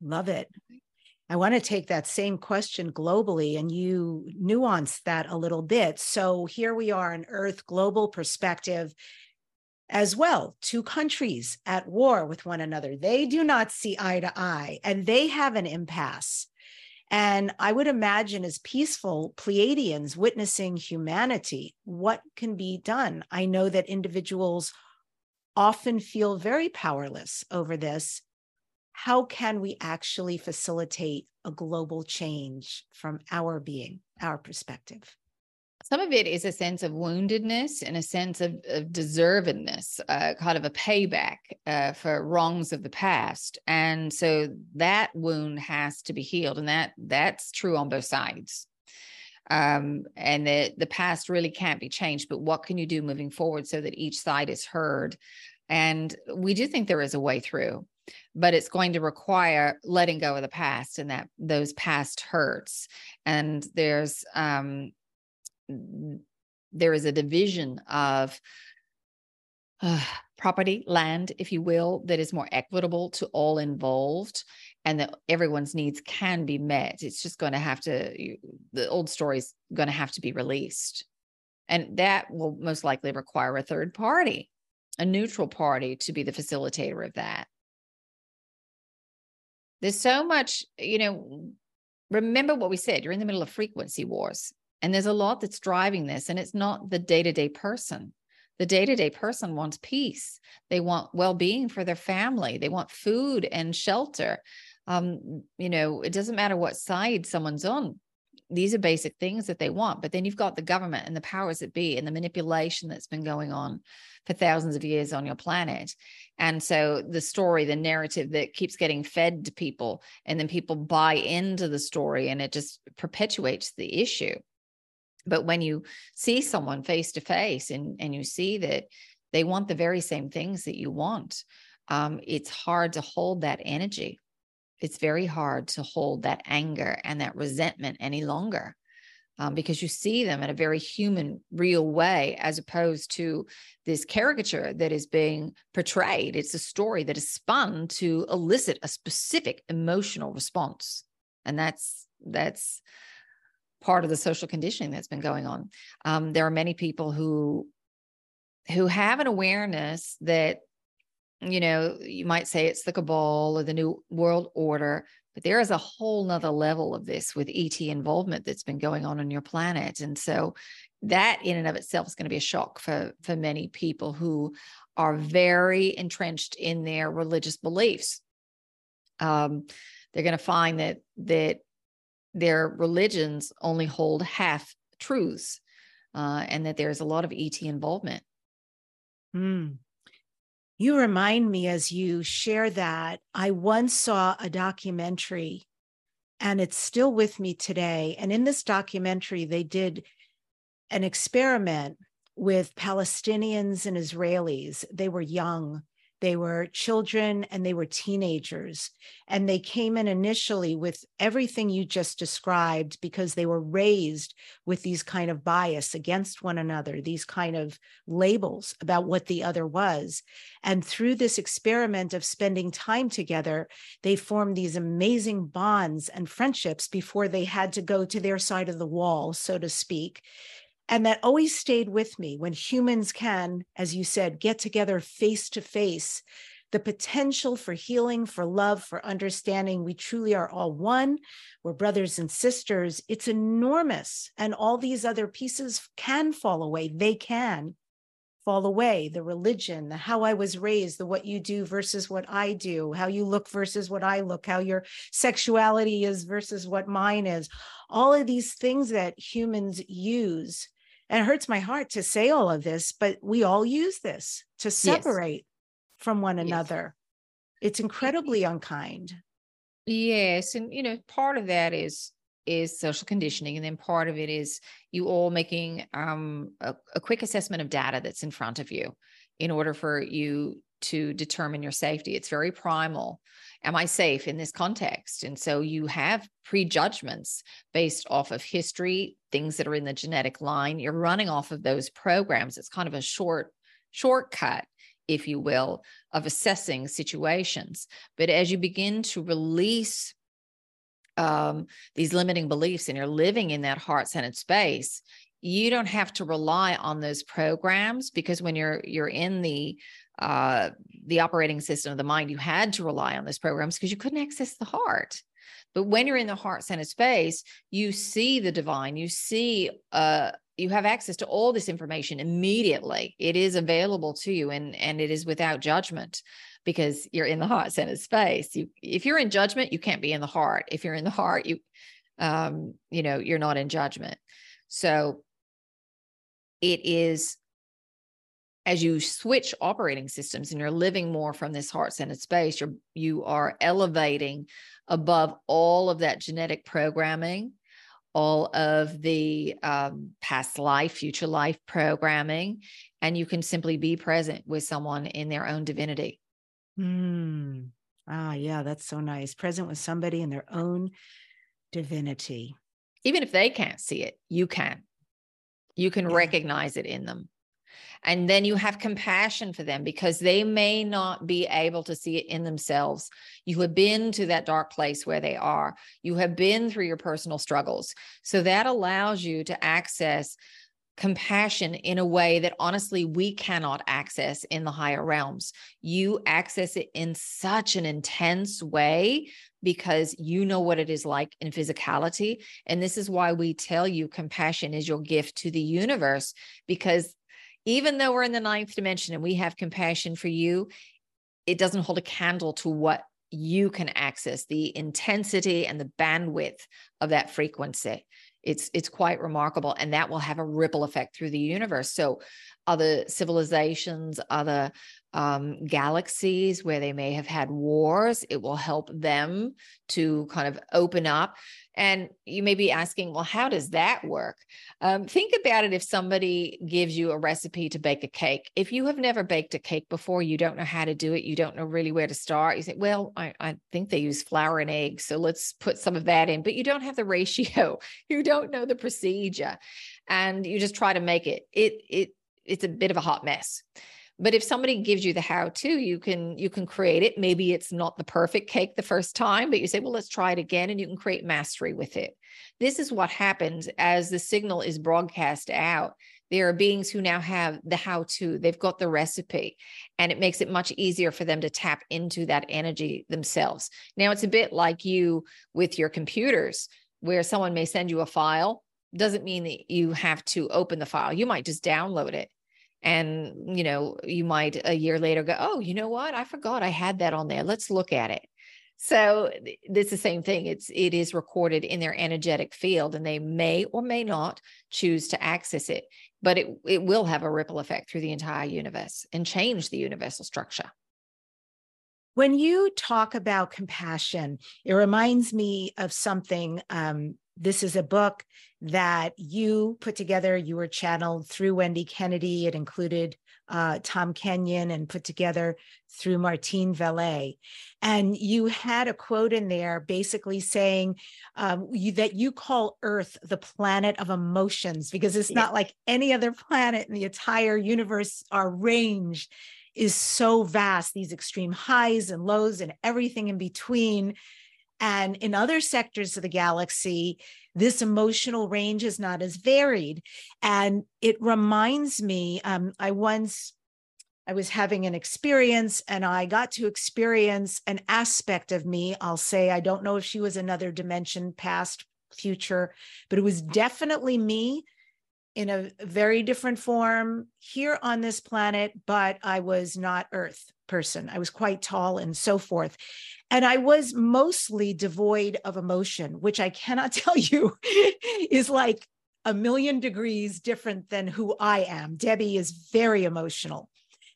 Love it. I want to take that same question globally and you nuance that a little bit. So here we are in Earth global perspective as well. Two countries at war with one another. They do not see eye to eye and they have an impasse. And I would imagine, as peaceful Pleiadians witnessing humanity, what can be done? I know that individuals often feel very powerless over this. How can we actually facilitate a global change from our being, our perspective? Some of it is a sense of woundedness and a sense of, of deservedness, uh, kind of a payback uh, for wrongs of the past. And so that wound has to be healed, and that that's true on both sides. Um, and the the past really can't be changed, but what can you do moving forward so that each side is heard? And we do think there is a way through, but it's going to require letting go of the past and that those past hurts. And there's um, there is a division of uh, property, land, if you will, that is more equitable to all involved and that everyone's needs can be met. It's just going to have to, the old story is going to have to be released. And that will most likely require a third party, a neutral party to be the facilitator of that. There's so much, you know, remember what we said you're in the middle of frequency wars. And there's a lot that's driving this, and it's not the day to day person. The day to day person wants peace. They want well being for their family. They want food and shelter. Um, you know, it doesn't matter what side someone's on. These are basic things that they want. But then you've got the government and the powers that be and the manipulation that's been going on for thousands of years on your planet. And so the story, the narrative that keeps getting fed to people, and then people buy into the story and it just perpetuates the issue but when you see someone face to face and and you see that they want the very same things that you want um, it's hard to hold that energy it's very hard to hold that anger and that resentment any longer um, because you see them in a very human, real way, as opposed to this caricature that is being portrayed. It's a story that is spun to elicit a specific emotional response, and that's that's part of the social conditioning that's been going on. Um, there are many people who who have an awareness that you know you might say it's the cabal or the new world order but there is a whole nother level of this with et involvement that's been going on on your planet and so that in and of itself is going to be a shock for for many people who are very entrenched in their religious beliefs um, they're going to find that that their religions only hold half truths uh, and that there's a lot of ET involvement. Mm. You remind me as you share that. I once saw a documentary and it's still with me today. And in this documentary, they did an experiment with Palestinians and Israelis. They were young they were children and they were teenagers. And they came in initially with everything you just described because they were raised with these kind of bias against one another, these kind of labels about what the other was. And through this experiment of spending time together, they formed these amazing bonds and friendships before they had to go to their side of the wall, so to speak. And that always stayed with me when humans can, as you said, get together face to face. The potential for healing, for love, for understanding. We truly are all one. We're brothers and sisters. It's enormous. And all these other pieces can fall away. They can fall away the religion, the how I was raised, the what you do versus what I do, how you look versus what I look, how your sexuality is versus what mine is. All of these things that humans use and it hurts my heart to say all of this, but we all use this to separate yes. from one another. Yes. It's incredibly unkind. Yes, and you know, part of that is is social conditioning, and then part of it is you all making um, a, a quick assessment of data that's in front of you in order for you to determine your safety. It's very primal am I safe in this context? And so you have prejudgments based off of history, things that are in the genetic line. You're running off of those programs. It's kind of a short shortcut if you will, of assessing situations. But as you begin to release um, these limiting beliefs and you're living in that heart centered space, you don't have to rely on those programs because when you're you're in the uh, the operating system of the mind, you had to rely on those programs because you couldn't access the heart. But when you're in the heart center space, you see the divine, you see, uh, you have access to all this information immediately. It is available to you and, and it is without judgment because you're in the heart center space. You, if you're in judgment, you can't be in the heart. If you're in the heart, you, um, you know, you're not in judgment. So it is as you switch operating systems and you're living more from this heart centered space, you're you are elevating above all of that genetic programming, all of the um, past life, future life programming, and you can simply be present with someone in their own divinity. Mm. Ah, yeah, that's so nice. Present with somebody in their own divinity. Even if they can't see it, you can. You can yeah. recognize it in them. And then you have compassion for them because they may not be able to see it in themselves. You have been to that dark place where they are, you have been through your personal struggles. So that allows you to access compassion in a way that honestly we cannot access in the higher realms. You access it in such an intense way because you know what it is like in physicality. And this is why we tell you compassion is your gift to the universe because even though we're in the ninth dimension and we have compassion for you, it doesn't hold a candle to what you can access the intensity and the bandwidth of that frequency. It's it's quite remarkable and that will have a ripple effect through the universe. So other civilizations other um, galaxies where they may have had wars it will help them to kind of open up and you may be asking, well, how does that work? Um, think about it if somebody gives you a recipe to bake a cake. If you have never baked a cake before, you don't know how to do it, you don't know really where to start. You say, well, I, I think they use flour and eggs. So let's put some of that in, but you don't have the ratio. [LAUGHS] You don't know the procedure. And you just try to make it. It it it's a bit of a hot mess but if somebody gives you the how to you can you can create it. Maybe it's not the perfect cake the first time but you say well let's try it again and you can create mastery with it. This is what happens as the signal is broadcast out. There are beings who now have the how to. They've got the recipe and it makes it much easier for them to tap into that energy themselves. Now it's a bit like you with your computers where someone may send you a file. Doesn't mean that you have to open the file. You might just download it and you know you might a year later go oh you know what? I forgot i had that on there. Let's look at it. So it's the same thing. It's it is recorded in their energetic field and they may or may not choose to access it but it it will have a ripple effect through the entire universe and change the universal structure. When you talk about compassion it reminds me of something um, this is a book that you put together. You were channeled through Wendy Kennedy. It included uh, Tom Kenyon and put together through Martine Vallée. And you had a quote in there basically saying um, you, that you call Earth the planet of emotions because it's not like any other planet in the entire universe. Our range is so vast, these extreme highs and lows and everything in between. And in other sectors of the galaxy, this emotional range is not as varied. And it reminds me, um, I once I was having an experience and I got to experience an aspect of me. I'll say, I don't know if she was another dimension, past, future, but it was definitely me in a very different form here on this planet, but I was not Earth person. I was quite tall and so forth. And I was mostly devoid of emotion, which I cannot [LAUGHS] tell you is like a million degrees different than who I am. Debbi is very emotional.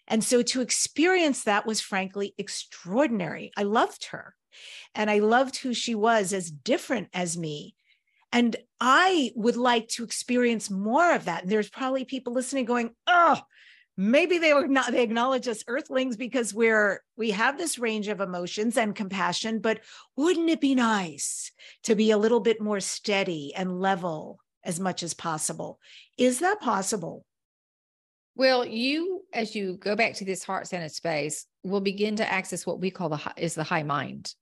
And so to experience that was frankly extraordinary. I loved her and I loved who she was as different as me. And I would like to experience more of that. And there's probably people listening going, oh, maybe they were not they acknowledge us earthlings because we're we have this range of emotions and compassion but wouldn't it be nice to be a little bit more steady and level as much as possible? Is that possible? Well you as you go back to this heart centered space will begin to access what we call the is the high mind.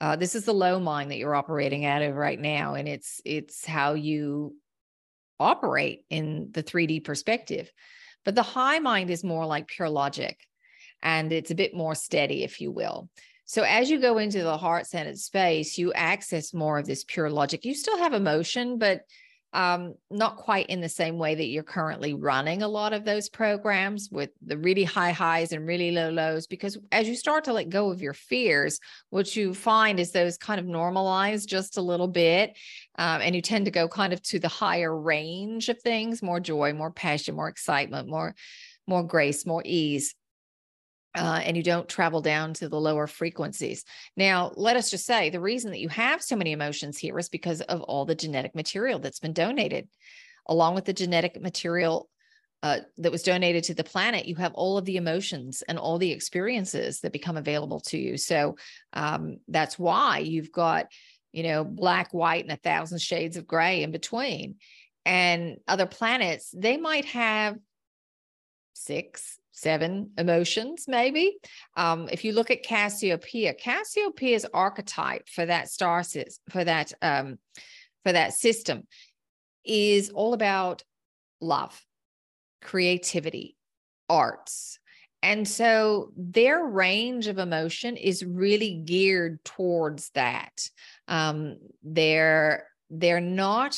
Uh, this is the low mind that you're operating out of right now and it's it's how you operate in the 3d perspective but the high mind is more like pure logic and it's a bit more steady, if you will. So as you go into the heart centered space, you access more of this pure logic. You still have emotion, but um, not quite in the same way that you're currently running a lot of those programs with the really high highs and really low lows. Because as you start to let go of your fears, what you find is those kind of normalize just a little bit. Um, and you tend to go kind of to the higher range of things more joy, more passion, more excitement, more, more grace, more ease uh, and you don't travel down to the lower frequencies. Now, let us just say the reason that you have so many emotions here is because of all the genetic material that's been donated. Along with the genetic material uh, that was donated to the planet, you have all of the emotions and all the experiences that become available to you. So um, that's why you've got, you know, black, white, and a thousand shades of gray in between. And other planets, they might have six, seven emotions, maybe. Um, if you look at Cassiopeia, Cassiopeia's archetype for that star for that um, for that system is all about love, creativity, arts. And so their range of emotion is really geared towards that. Um, they're they're not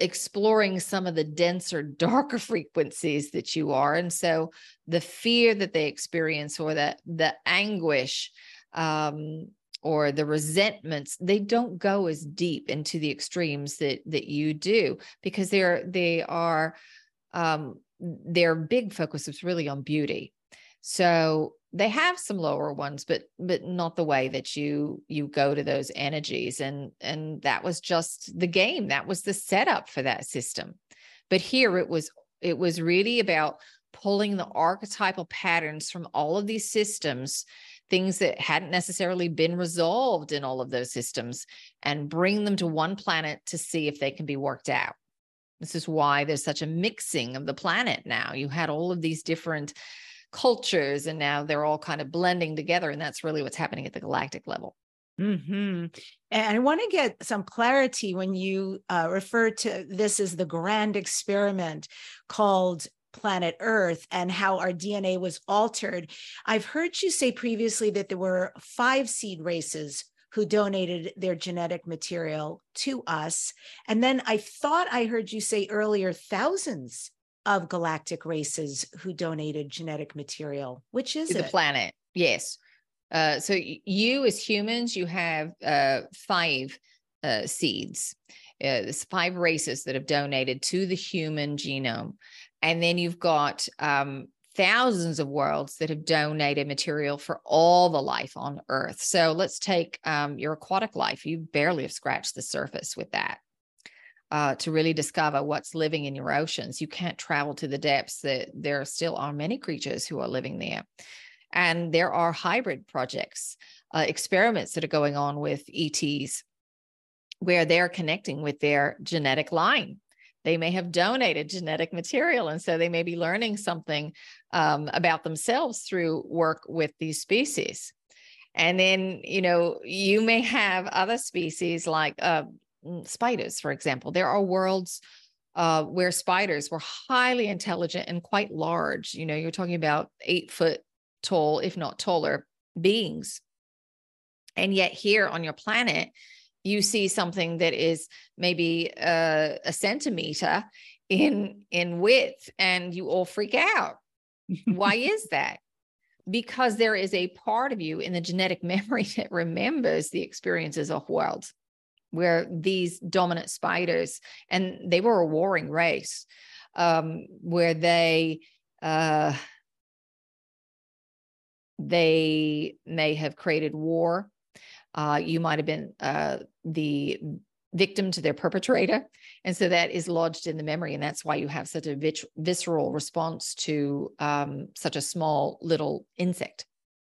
exploring some of the denser, [LAUGHS] darker frequencies that you are. And so the fear that they experience or that the anguish um, or the resentments, they don't go as deep into the extremes that that you do because they're they are um, their big focus is really on beauty. So they have some lower ones but but not the way that you you go to those energies. And and that was just the game. That was the setup for that system. But here it was it was really about pulling the archetypal patterns from all of these systems things that hadn't necessarily been resolved in all of those systems and bring them to one planet to see if they can be worked out. This is why there's such a mixing of the planet now. You had all of these different cultures and now they're all kind of blending together and that's really what's happening at the galactic level hmm And I want to get some clarity when you uh, refer to this as the grand experiment called planet Earth and how our DNA was altered. I've heard you say previously that there were five seed races who donated their genetic material to us. And then I thought I heard you say earlier thousands of galactic races who donated genetic material. Which is the planet? Yes. Uh, so you as humans, you have uh, five uh, seeds. Uh, there's five races that have donated to the human genome, and then you've got um, thousands of worlds that have donated material for all the life on Earth. So let's take um, your aquatic life. You barely have scratched the surface with that uh, to really discover what's living in your oceans. You can't travel to the depths that there still are many creatures who are living there. And there are hybrid projects, uh, experiments that are going on with ETs where they're connecting with their genetic line. They may have donated genetic material, and so they may be learning something um, about themselves through work with these species. And then, you know, you may have other species like uh, spiders, for example. There are worlds uh, where spiders were highly intelligent and quite large. You know, you're talking about eight foot tall, if not taller, beings. And yet, here on your planet, you see something that is maybe uh, a centimeter in in width, and you all freak out. Why [LAUGHS] is that? Because there is a part of you in the genetic [LAUGHS] memory that remembers the experiences of worlds where these dominant spiders, and they were a warring race, um, where they uh, they may have created war. Uh, you might have been uh, the victim to their perpetrator. And so that is lodged in the memory. And that's why you have such a vis- visceral response to um, such a small little insect.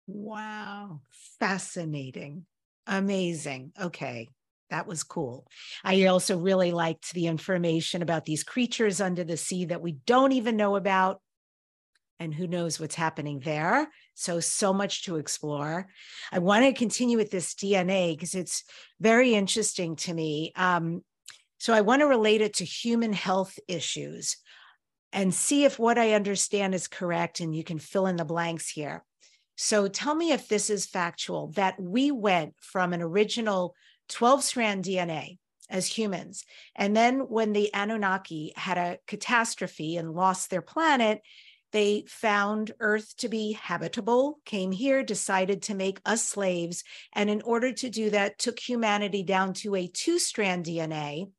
Wow. Fascinating. Amazing. Okay that was cool. I also really liked the information about these creatures under the sea that we don't even know about. And who knows what's happening there. So, so much to explore. I want to continue with this DNA because it's very interesting to me. Um, so, I want to relate it to human health issues and see if what I understand is correct. And you can fill in the blanks here. So tell me if this is factual that we went from an original 12 strand DNA as humans. And then when the Anunnaki had a catastrophe and lost their planet, they found Earth to be habitable, came here, decided to make us slaves. And in order to do that, took humanity down to a two strand DNA.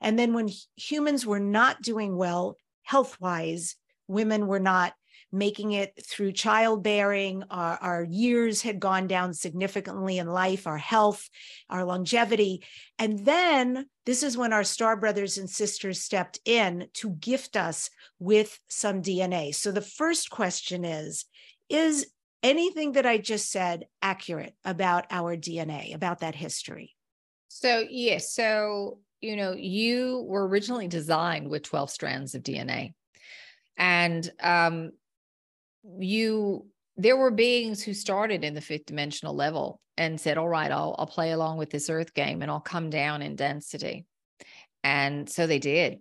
And then when humans were not doing well health wise, women were not making it through childbearing. Our, our, years had gone down significantly in life, our health, our longevity. And then this is when our star brothers and sisters stepped in to gift us with some DNA. So the first question is Is anything that I just said accurate about our DNA, about that history? So, yes. So, you know, you were originally designed with 12 strands of DNA. And um, you there were beings who started in the fifth dimensional level and said, all right, I'll, I'll play along with this earth game and I'll come down in density. And so they did.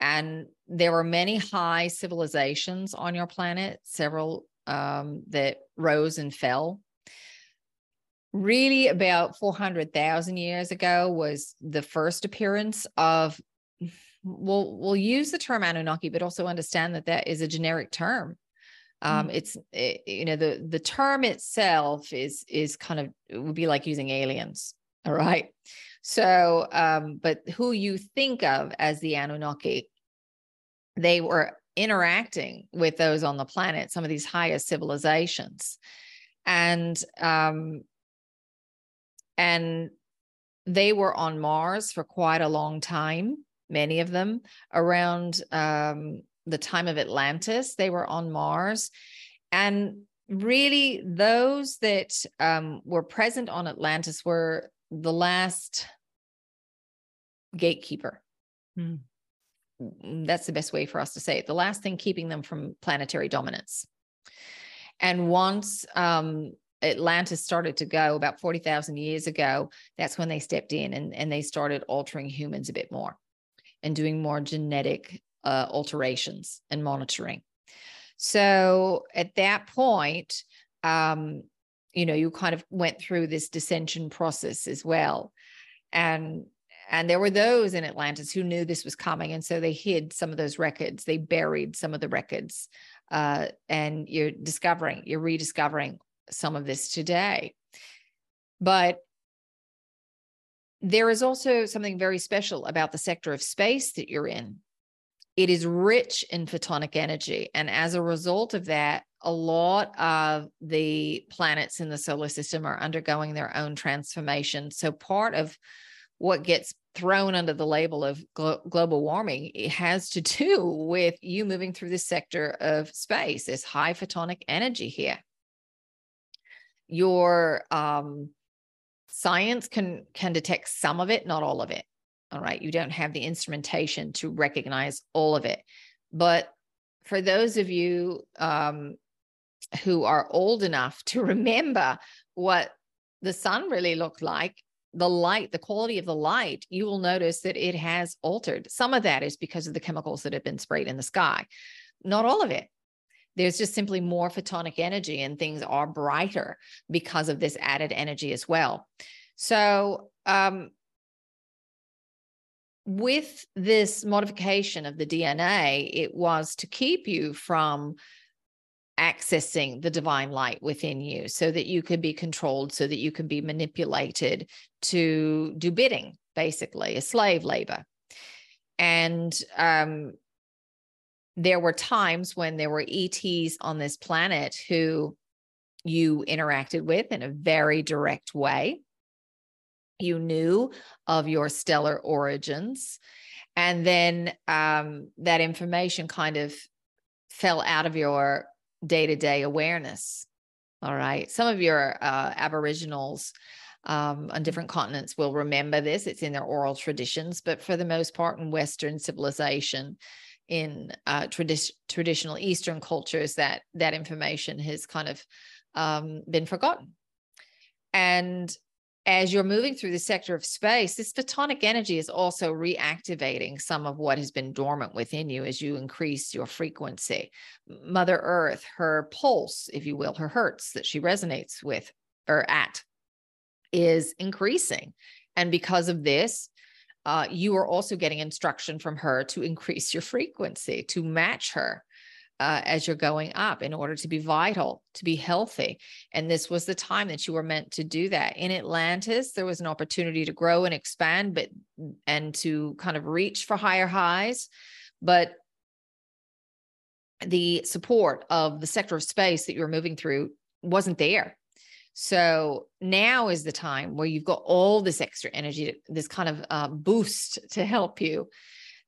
And there were many high civilizations on your planet, several um, that rose and fell. Really, about 400,000 years ago was the first appearance of, we'll, we'll use the term Anunnaki, but also understand that that is a generic term um, mm. it's it, eh, you know the the term itself is is kind of it would be like using aliens all right so um, but who you think of as the anunnaki they were interacting with those on the planet some of these highest civilizations and um and they were on mars for quite a long time many of them around um the time of Atlantis, they were on Mars. And really, those that um, were present on Atlantis were the last gatekeeper. Hmm. That's the best way for us to say it. The last thing keeping them from planetary dominance. And once um, Atlantis started to go about 40,000 years ago, that's when they stepped in and, and they started altering humans a bit more and doing more genetic uh, alterations and monitoring. So at that point, um, you know, you kind of went through this dissension process as well. And and there were those in Atlantis who knew this was coming. And so they hid some of those records, they buried some of the records. Uh, and you're discovering, you're rediscovering some of this today. But there is also something very special about the sector of space that you're in it is rich in photonic energy. And as a result of that, a lot of the planets in the solar system are undergoing their own transformation. So, part of what gets thrown under the label of glo- global warming it has to do with you moving through this sector of space. There's high photonic energy here. Your um, science can can detect some of it, not all of it. All right. You don't have the instrumentation to recognize all of it. But for those of you um, who are old enough to [LAUGHS] remember what the sun really looked like, the light, the quality of the light, you will notice that it has altered. Some of that is because of the chemicals that have been sprayed in the sky, not all of it. There's just simply more photonic energy and things are brighter because of this added energy as well. So, um, with this modification of the DNA, it was to keep you from accessing the divine light within you so that you could be controlled, so that you can be manipulated to do bidding, basically, a slave labor. And um, there were times when there were ETs on this planet who you interacted with in a very direct way you knew of your stellar origins. And then um, that information kind of fell out of your day-to-day awareness. All right. Some of your uh, aboriginals um, on different continents will remember this. It's in their oral traditions but for the most part in western civilization in uh, tradi- traditional eastern cultures that that information has kind of um, been forgotten. And as you're moving through the sector of space, this photonic energy is also reactivating some of what has been dormant within you as you increase your frequency. Mother Earth, her pulse, if you will, her hertz that she resonates with or at is increasing. And because of this, uh, you are also getting instruction from her to increase your frequency to match her uh, as you're going up in order to be vital, to be healthy. And this was the time that you were meant to do that. In Atlantis, there was an opportunity to grow and expand, but and to kind of reach for higher highs. But the support of the sector of space that you were moving through wasn't there. So now is the time where you've got all this extra energy, this kind of uh, boost to help you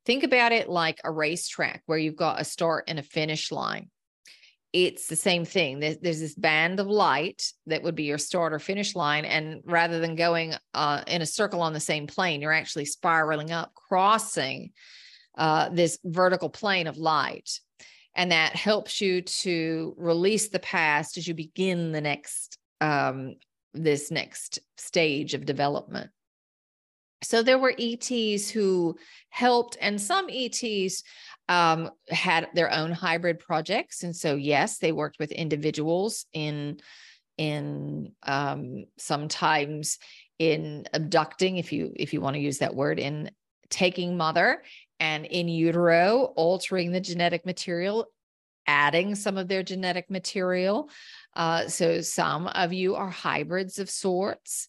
Think about it like a racetrack where you've got a start and a finish line. It's the same thing. There's, there's this band of light that would be your start or finish line. And rather than going uh, in a circle on the same plane, you're actually spiraling up, crossing uh, this vertical plane of light. And that helps you to release the past as you begin the next, um, this next stage of development. So there were ETs who helped, and some ETs um, had their own hybrid projects. And so, yes, they worked with individuals in in um, sometimes in abducting, if you if you want to use that word, in taking mother and in utero, altering the genetic material, adding some of their genetic material. Uh, so some of you are hybrids of sorts.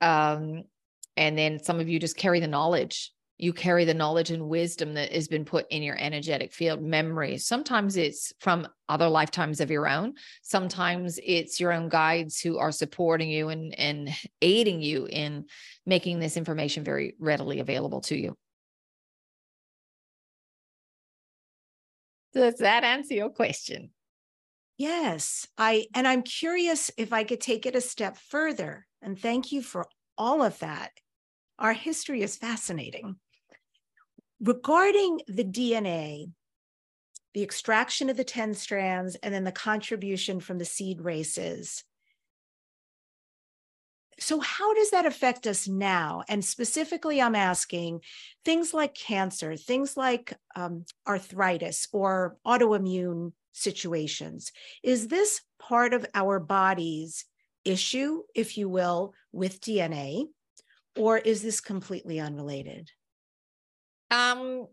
Um, and then some of you just carry the knowledge. You carry the knowledge and wisdom that has been put in your energetic field memories. Sometimes it's from other lifetimes of your own. Sometimes it's your own guides who are supporting you and and aiding you in making this information very readily available to you. Does that answer your question? Yes. I and i'm curious if i could take it a step further and thank you for all of that our history is fascinating. Regarding the DNA, the extraction of the 10 strands, and then the contribution from the seed races. So, how does that affect us now? And specifically, I'm asking things like cancer, things like um, arthritis or autoimmune situations. Is this part of our body's issue, if you will, with DNA? Or is this completely unrelated? Um,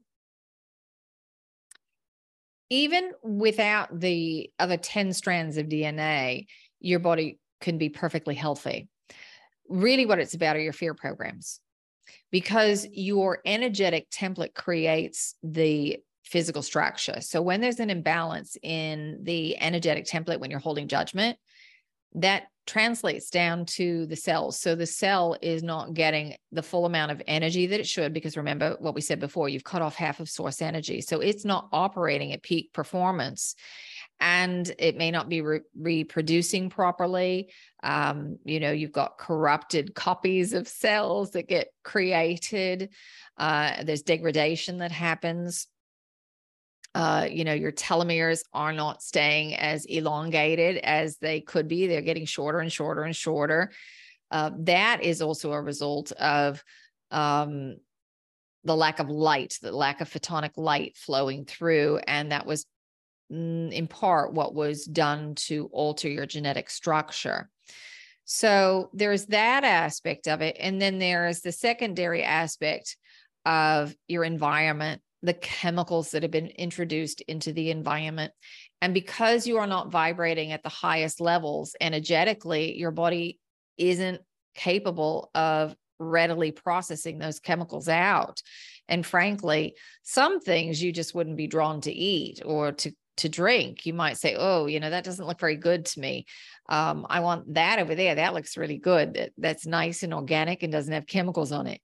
even without the other 10 strands of DNA, your body can be perfectly healthy. Really, what it's about are your fear programs because your energetic template creates the physical structure. So, when there's an imbalance in the energetic template, when you're holding judgment, that translates down to the cells. So the cell is not getting the full amount of energy that it should, because remember what we said before, you've cut off half of source energy. So it's not operating at peak performance and it may not be re- reproducing properly. Um, you know, you've got corrupted copies of cells that get created. Uh, there's degradation that happens uh, you know, your telomeres are not staying as elongated as they could be. They're getting shorter and shorter and shorter. Uh, that is also a result of um, the lack of light, the lack of photonic light flowing through. And that was mm, in part what was done to alter your genetic structure. So there's that aspect of it. And then there is the secondary aspect of your environment the chemicals that have been introduced into the environment. And because you are not vibrating at the highest levels energetically, your body isn't capable of readily processing those chemicals out. And frankly, some things you just wouldn't be drawn to eat or to to drink. You might say, "Oh, you know, that doesn't look very good to me. Um, I want that over there. That looks really good. That, that's nice and organic and doesn't have chemicals on it."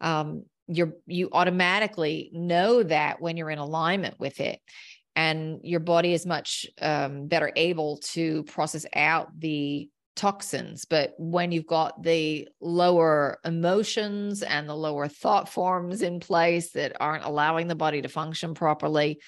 Um, you're you automatically know that when you're in alignment with it and your body is much um, better able to process out the toxins but when you've got the lower emotions and the lower thought forms in place that aren't allowing the body to function properly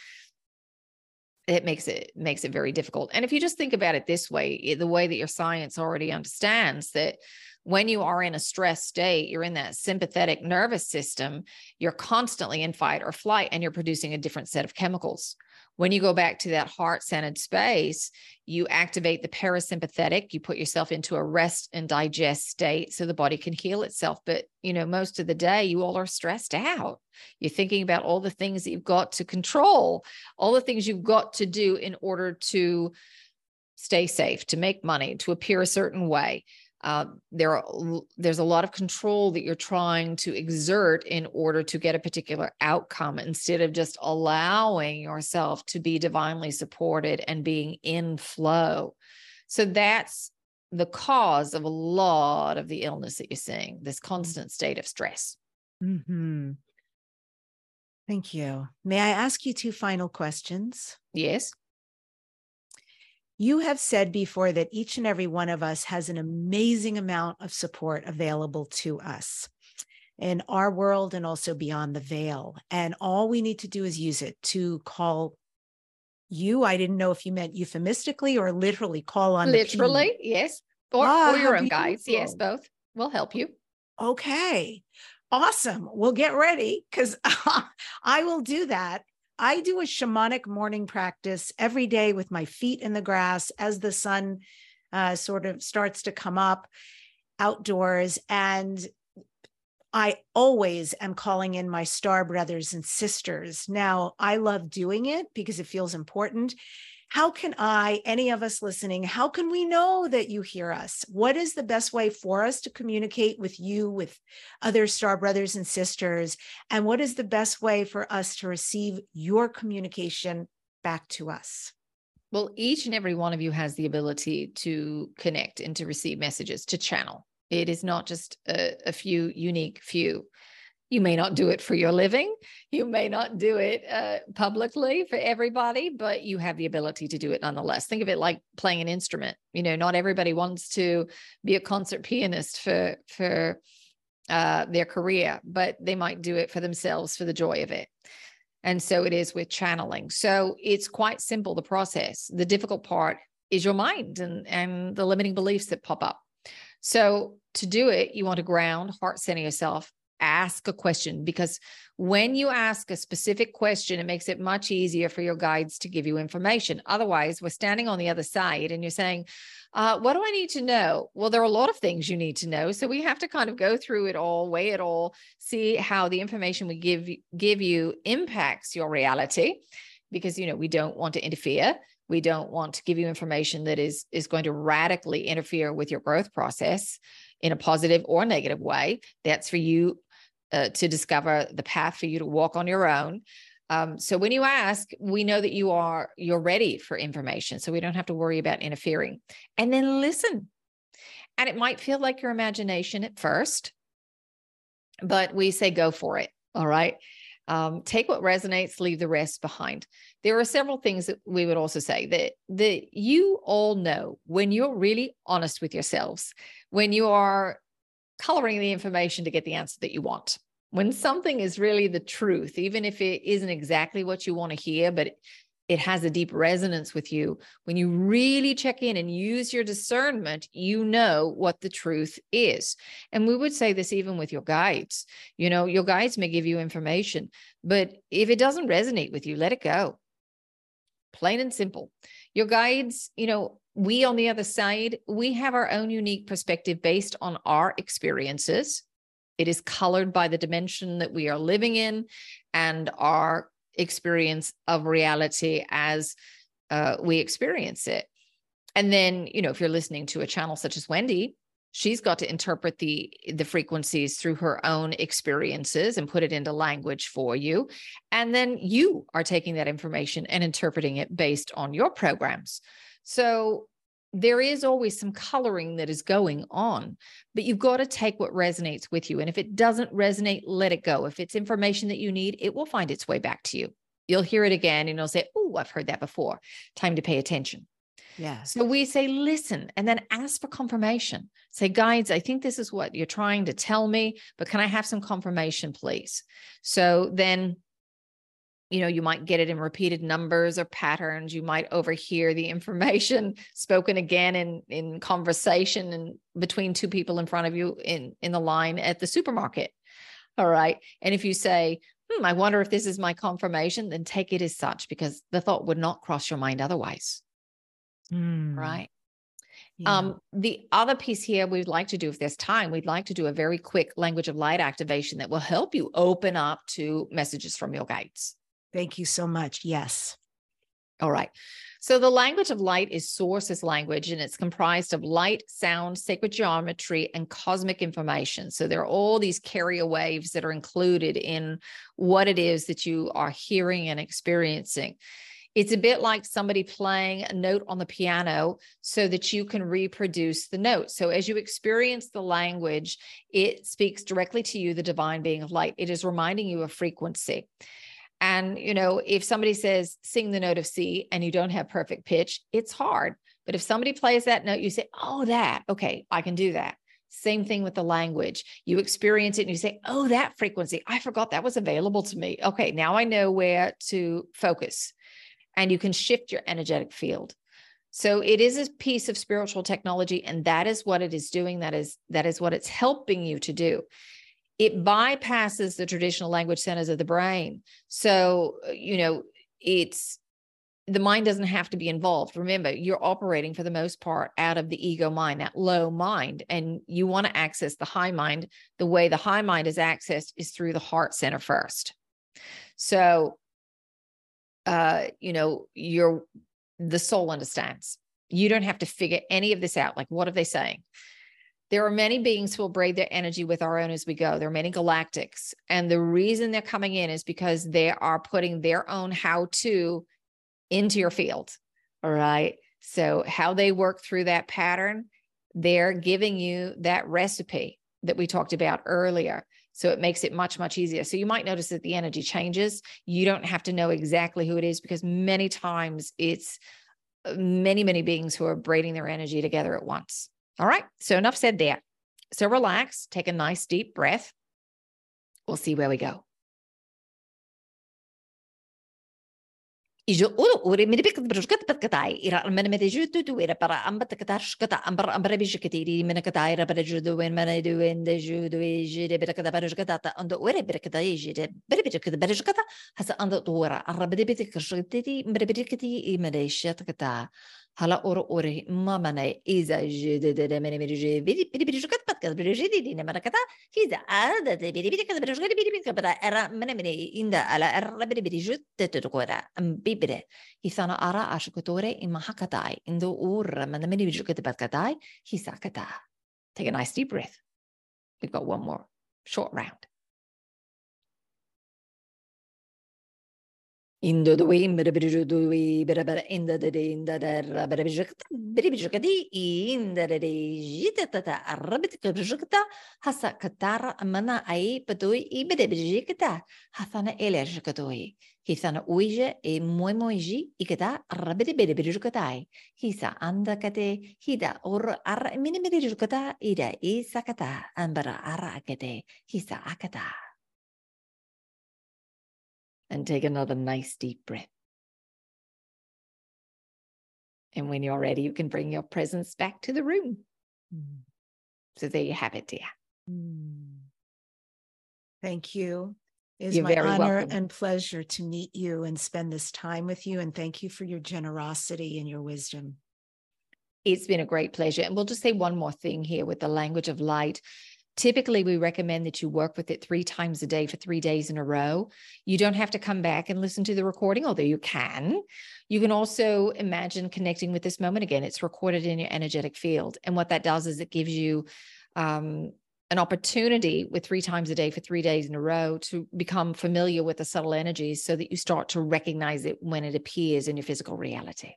it makes it makes it very difficult. And if you just think about it this way, the way that your science already understands that when you are in a stress state, you're in that sympathetic nervous system, you're constantly in fight or flight and you're producing a different set of chemicals. When you go back to that heart centered space, you activate the parasympathetic, you put yourself into a rest and digest state so the body can heal itself. But, you know, most of the day, you all are stressed out. You're thinking about all the things that you've got to control, all the things you've got to do in order to stay safe, to make money, to appear a certain way uh, there are, there's a lot of control that you're trying to exert in order to get a particular outcome instead of just allowing yourself to be divinely supported and being in flow. So that's the cause of a lot of the illness that you're seeing, this mm-hmm. constant state of stress. Mm-hmm. Thank you. May I ask you two final questions? Yes. You have said before that each and every one of us has an amazing amount of support available to us in our world and also beyond the veil. And all we need to do is use it to call you. I didn't know if you meant euphemistically or literally call on literally, yes. Or, ah, or your own guides. Yes, both will help you. Okay. Awesome. We'll get ready because [LAUGHS] I will do that I do a shamanic morning practice every day with my feet in the grass as the sun uh, sort of starts to come up outdoors. And I always am calling in my star brothers and sisters. Now, I love doing it because it feels important how can I, any of us listening, how can we know that you hear us? What is the best way for us to communicate with you, with other star brothers and sisters? And what is the best way for us to receive your communication back to us? Well, each and every one of you has the ability to connect and to receive messages, to channel. It is not just a, a few unique few. You may not do it for your living. You may not do it uh, publicly for everybody, but you have the ability to do it nonetheless. Think of it like playing an instrument. You know, not everybody wants to be a concert pianist for for uh, their career, but they might do it for themselves for the joy of it. And so it is with channeling. So it's quite simple, the process. The difficult part is your mind and, and the limiting beliefs that pop up. So to do it, you want to ground, heart center yourself, ask a question because when you ask a specific question, it makes it much easier for your guides to give you information. Otherwise, we're standing on the other side and you're saying, uh, What do I need to know? Well, there are a lot of things you need to know. So we have to kind of go through it all, weigh it all, see how the information we give, give you impacts your reality because, you know, we don't want to interfere we don't want to give you information that is is going to radically interfere with your growth process in a positive or negative way that's for you uh, to discover the path for you to walk on your own. Um, so when you ask, we know that you are you're ready for information, so we don't have to worry about interfering. And then listen. And it might feel like your imagination at first, but we say go for it. All right. Um, take what resonates, leave the rest behind. There are several things that we would also say that that you all know when you're really honest with yourselves, when you are coloring the information to get the answer that you want. When something is really the truth, even if it isn't exactly what you want to hear, but it has a deep resonance with you, when you really check in and use your discernment, you know what the truth is. And we would say this even with your guides. You know, your guides may give you information, but if it doesn't resonate with you, let it go. Plain and simple. Your guides, you know, we on the other side, we have our own unique perspective based on our experiences. It is colored by the dimension that we are living in and our experience of reality as uh, we experience it. And then, you know, if you're listening to a channel such as Wendy, she's got to interpret the the frequencies through her own experiences and put it into language for you and then you are taking that information and interpreting it based on your programs so there is always some coloring that is going on, but you've got to take what resonates with you. And if it doesn't resonate, let it go. If it's information that you need, it will find its way back to you. You'll hear it again and you'll say, Oh, I've heard that before. Time to pay attention. Yeah. So we say, listen, and then ask for confirmation. Say, guides, I think this is what you're trying to tell me, but can I have some confirmation, please? So then you know, you might get it in repeated numbers or patterns. You might overhear the information [LAUGHS] spoken again in in conversation and between two people in front of you in in the line at the supermarket. All right. And if you say, hmm, I wonder if this is my confirmation, then take it as such because the thought would not cross your mind otherwise. Mm. Right. Yeah. Um, the other piece here we'd like to do, if there's time, we'd like to do a very quick language of light activation that will help you open up to messages from your guides. Thank you so much. Yes. All right. So the language of light is sources language, and it's comprised of light, sound, sacred geometry, and cosmic information. So there are all these carrier waves that are included in what it is that you are hearing and experiencing. It's a bit like somebody playing a note on the piano so that you can reproduce the note. So as you experience the language, it speaks directly to you, the divine being of light. It is reminding you of frequency. And, you know, if somebody says, sing the note of C and you don't have perfect pitch, it's hard. But if somebody plays that note, you say, oh, that, okay, I can do that. Same thing with the language. You experience it and you say, oh, that frequency, I forgot that was available to me. Okay, now I know where to focus and you can shift your energetic field. So it is a piece of spiritual technology and that is what it is doing that is that is what it's helping you to do. It bypasses the traditional language centers of the brain. So, uh, you know, it's the mind doesn't have to be involved. Remember, you're operating for the most part out of the ego mind, that low mind, and you want to access the high mind. The way the high mind is accessed is through the heart center first. So uh, you know, your the soul understands. You don't have to figure any of this out. Like, what are they saying? There are many beings who will braid their energy with our own as we go. There are many galactics. And the reason they're coming in is because they are putting their own how to into your field. All right. So, how they work through that pattern, they're giving you that recipe that we talked about earlier. So it makes it much, much easier. So you might notice that the energy changes. You don't have to know exactly who it is because many times it's uh, many, many beings who are braiding their energy together at once. All right. So enough said there. So relax, take a nice deep breath. We'll see where we go. Hala oro ore mama ne iza jede de de mene mene je bidi bidi bidi jukat pat bidi jede di ne mana kata hiza ada de bidi bidi kata bidi jukat bidi bidi kata era mene mene inda ala era bidi bidi jute te kora am bibire hisana ara ashkotore in mahakatai indo ur mene mene bidi jukat pat katai hisa kata. Take a nice deep breath. We've got one more. Short round bere bijikta bere bijikati inda de de jita tata arabit bijikta hasa katara amana ai padoi i bere bijikta hasana elerjikatoi hisana uije e moi moiji ikata arabit bere bijikatai hisa anda kate hida or ar mini mini bijikata ida isakata ambara ara kate hisa akata and take another nice deep breath. And when you're ready, you can bring your presence back to the room. Mm. So there you have it, dear. Mm. Thank you. It is You're my honor welcome. and pleasure to meet you and spend this time with you. And thank you for your generosity and your wisdom. It's been a great pleasure. And we'll just say one more thing here with the language of light. Typically, we recommend that you work with it three times a day for three days in a row. You don't have to come back and listen to the recording, although you can. You can also imagine connecting with this moment again. It's recorded in your energetic field. And what that does is it gives you um, an opportunity with three times a day for three days in a row to become familiar with the subtle energies so that you start to recognize it when it appears in your physical reality.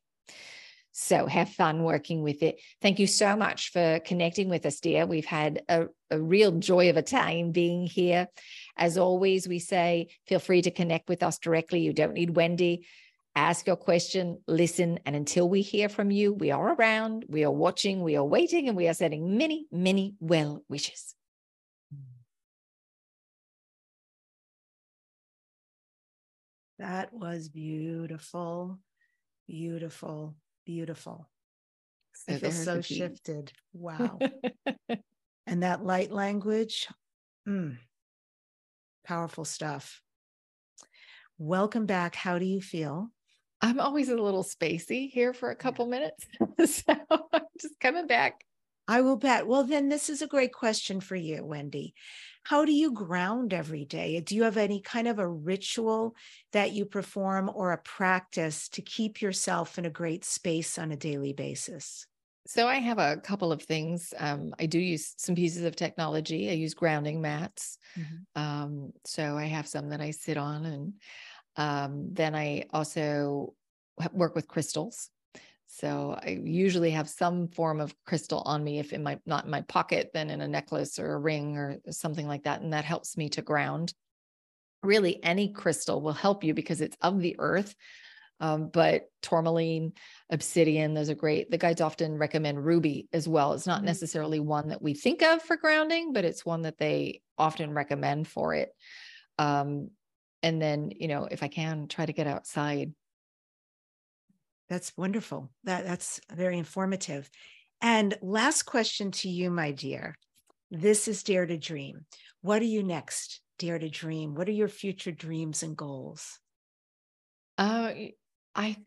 So have fun working with it. Thank you so much for connecting with us, dear. We've had a, a real joy of a time being here. As always, we say feel free to connect with us directly. You don't need Wendy. Ask your question, listen, and until we hear from you, we are around, we are watching, we are waiting, and we are sending many, many well wishes. That was beautiful, beautiful, beautiful. I feel so shifted. Wow. [LAUGHS] and that light language, mm, powerful stuff. Welcome back. How do you feel? I'm always a little spacey here for a couple yeah. minutes. [LAUGHS] so I'm just coming back. I will bet. Well, then this is a great question for you, Wendy. How do you ground every day? Do you have any kind of a ritual that you perform or a practice to keep yourself in a great space on a daily basis? So I have a couple of things. Um, I do use some pieces of technology. I use grounding mats. Mm-hmm. Um, so I have some that I sit on, and um, then I also work with crystals. So I usually have some form of crystal on me. If in my not in my pocket, then in a necklace or a ring or something like that, and that helps me to ground. Really, any crystal will help you because it's of the earth. Um, but tourmaline, obsidian, those are great. The guides often recommend ruby as well. It's not mm-hmm. necessarily one that we think of for grounding, but it's one that they often recommend for it. Um, and then, you know, if I can, try to get outside. That's wonderful. That that's very informative. And last question to you, my dear. This is Dare to Dream. What are you next? Dare to Dream. What are your future dreams and goals? Uh, I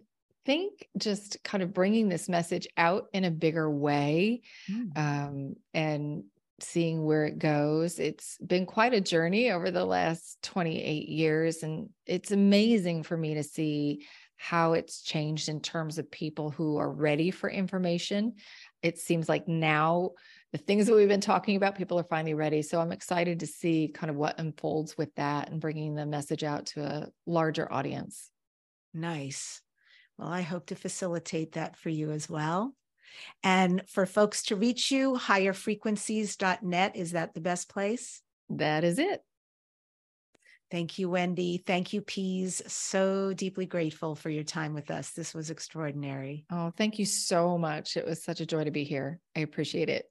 think just kind of bringing this message out in a bigger way mm. um, and seeing where it goes. It's been quite a journey over the last 28 years. And it's amazing for me to see how it's changed in terms of people who are ready for information. It seems like now the things that we've been talking about, people are finally ready. So I'm excited to see kind of what unfolds with that and bringing the message out to a larger audience. Nice. Well, I hope to facilitate that for you as well. And for folks to reach you, higherfrequencies.net, is that the best place? That is it. Thank you, Wendy. Thank you, P's. So deeply grateful for your time with us. This was extraordinary. Oh, thank you so much. It was such a joy to be here. I appreciate it.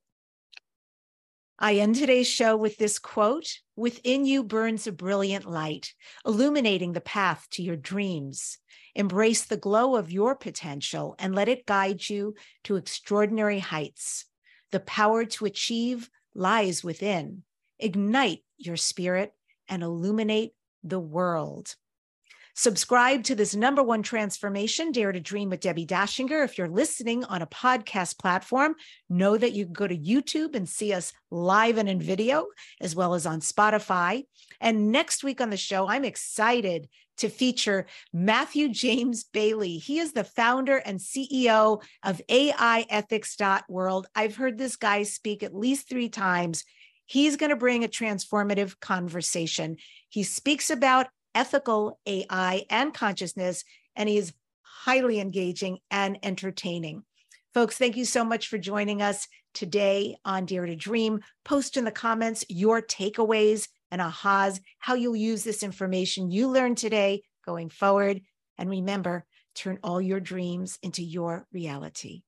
I end today's show with this quote Within you burns a brilliant light, illuminating the path to your dreams. Embrace the glow of your potential and let it guide you to extraordinary heights. The power to achieve lies within. Ignite your spirit and illuminate the world. Subscribe to this number one transformation, Dare to Dream with Debbi Dachinger. If you're listening on a podcast platform, know that you can go to YouTube and see us live and in video, as well as on Spotify. And next week on the show, I'm excited to feature Matthew James Bailey. He is the founder and CEO of AIethics.world. I've heard this guy speak at least three times. He's going to bring a transformative conversation. He speaks about ethical AI and consciousness, and he is highly engaging and entertaining. Folks, thank you so much for joining us today on Dare to Dream. Post in the comments your takeaways and ahas, how you'll use this information you learned today going forward. And remember, turn all your dreams into your reality.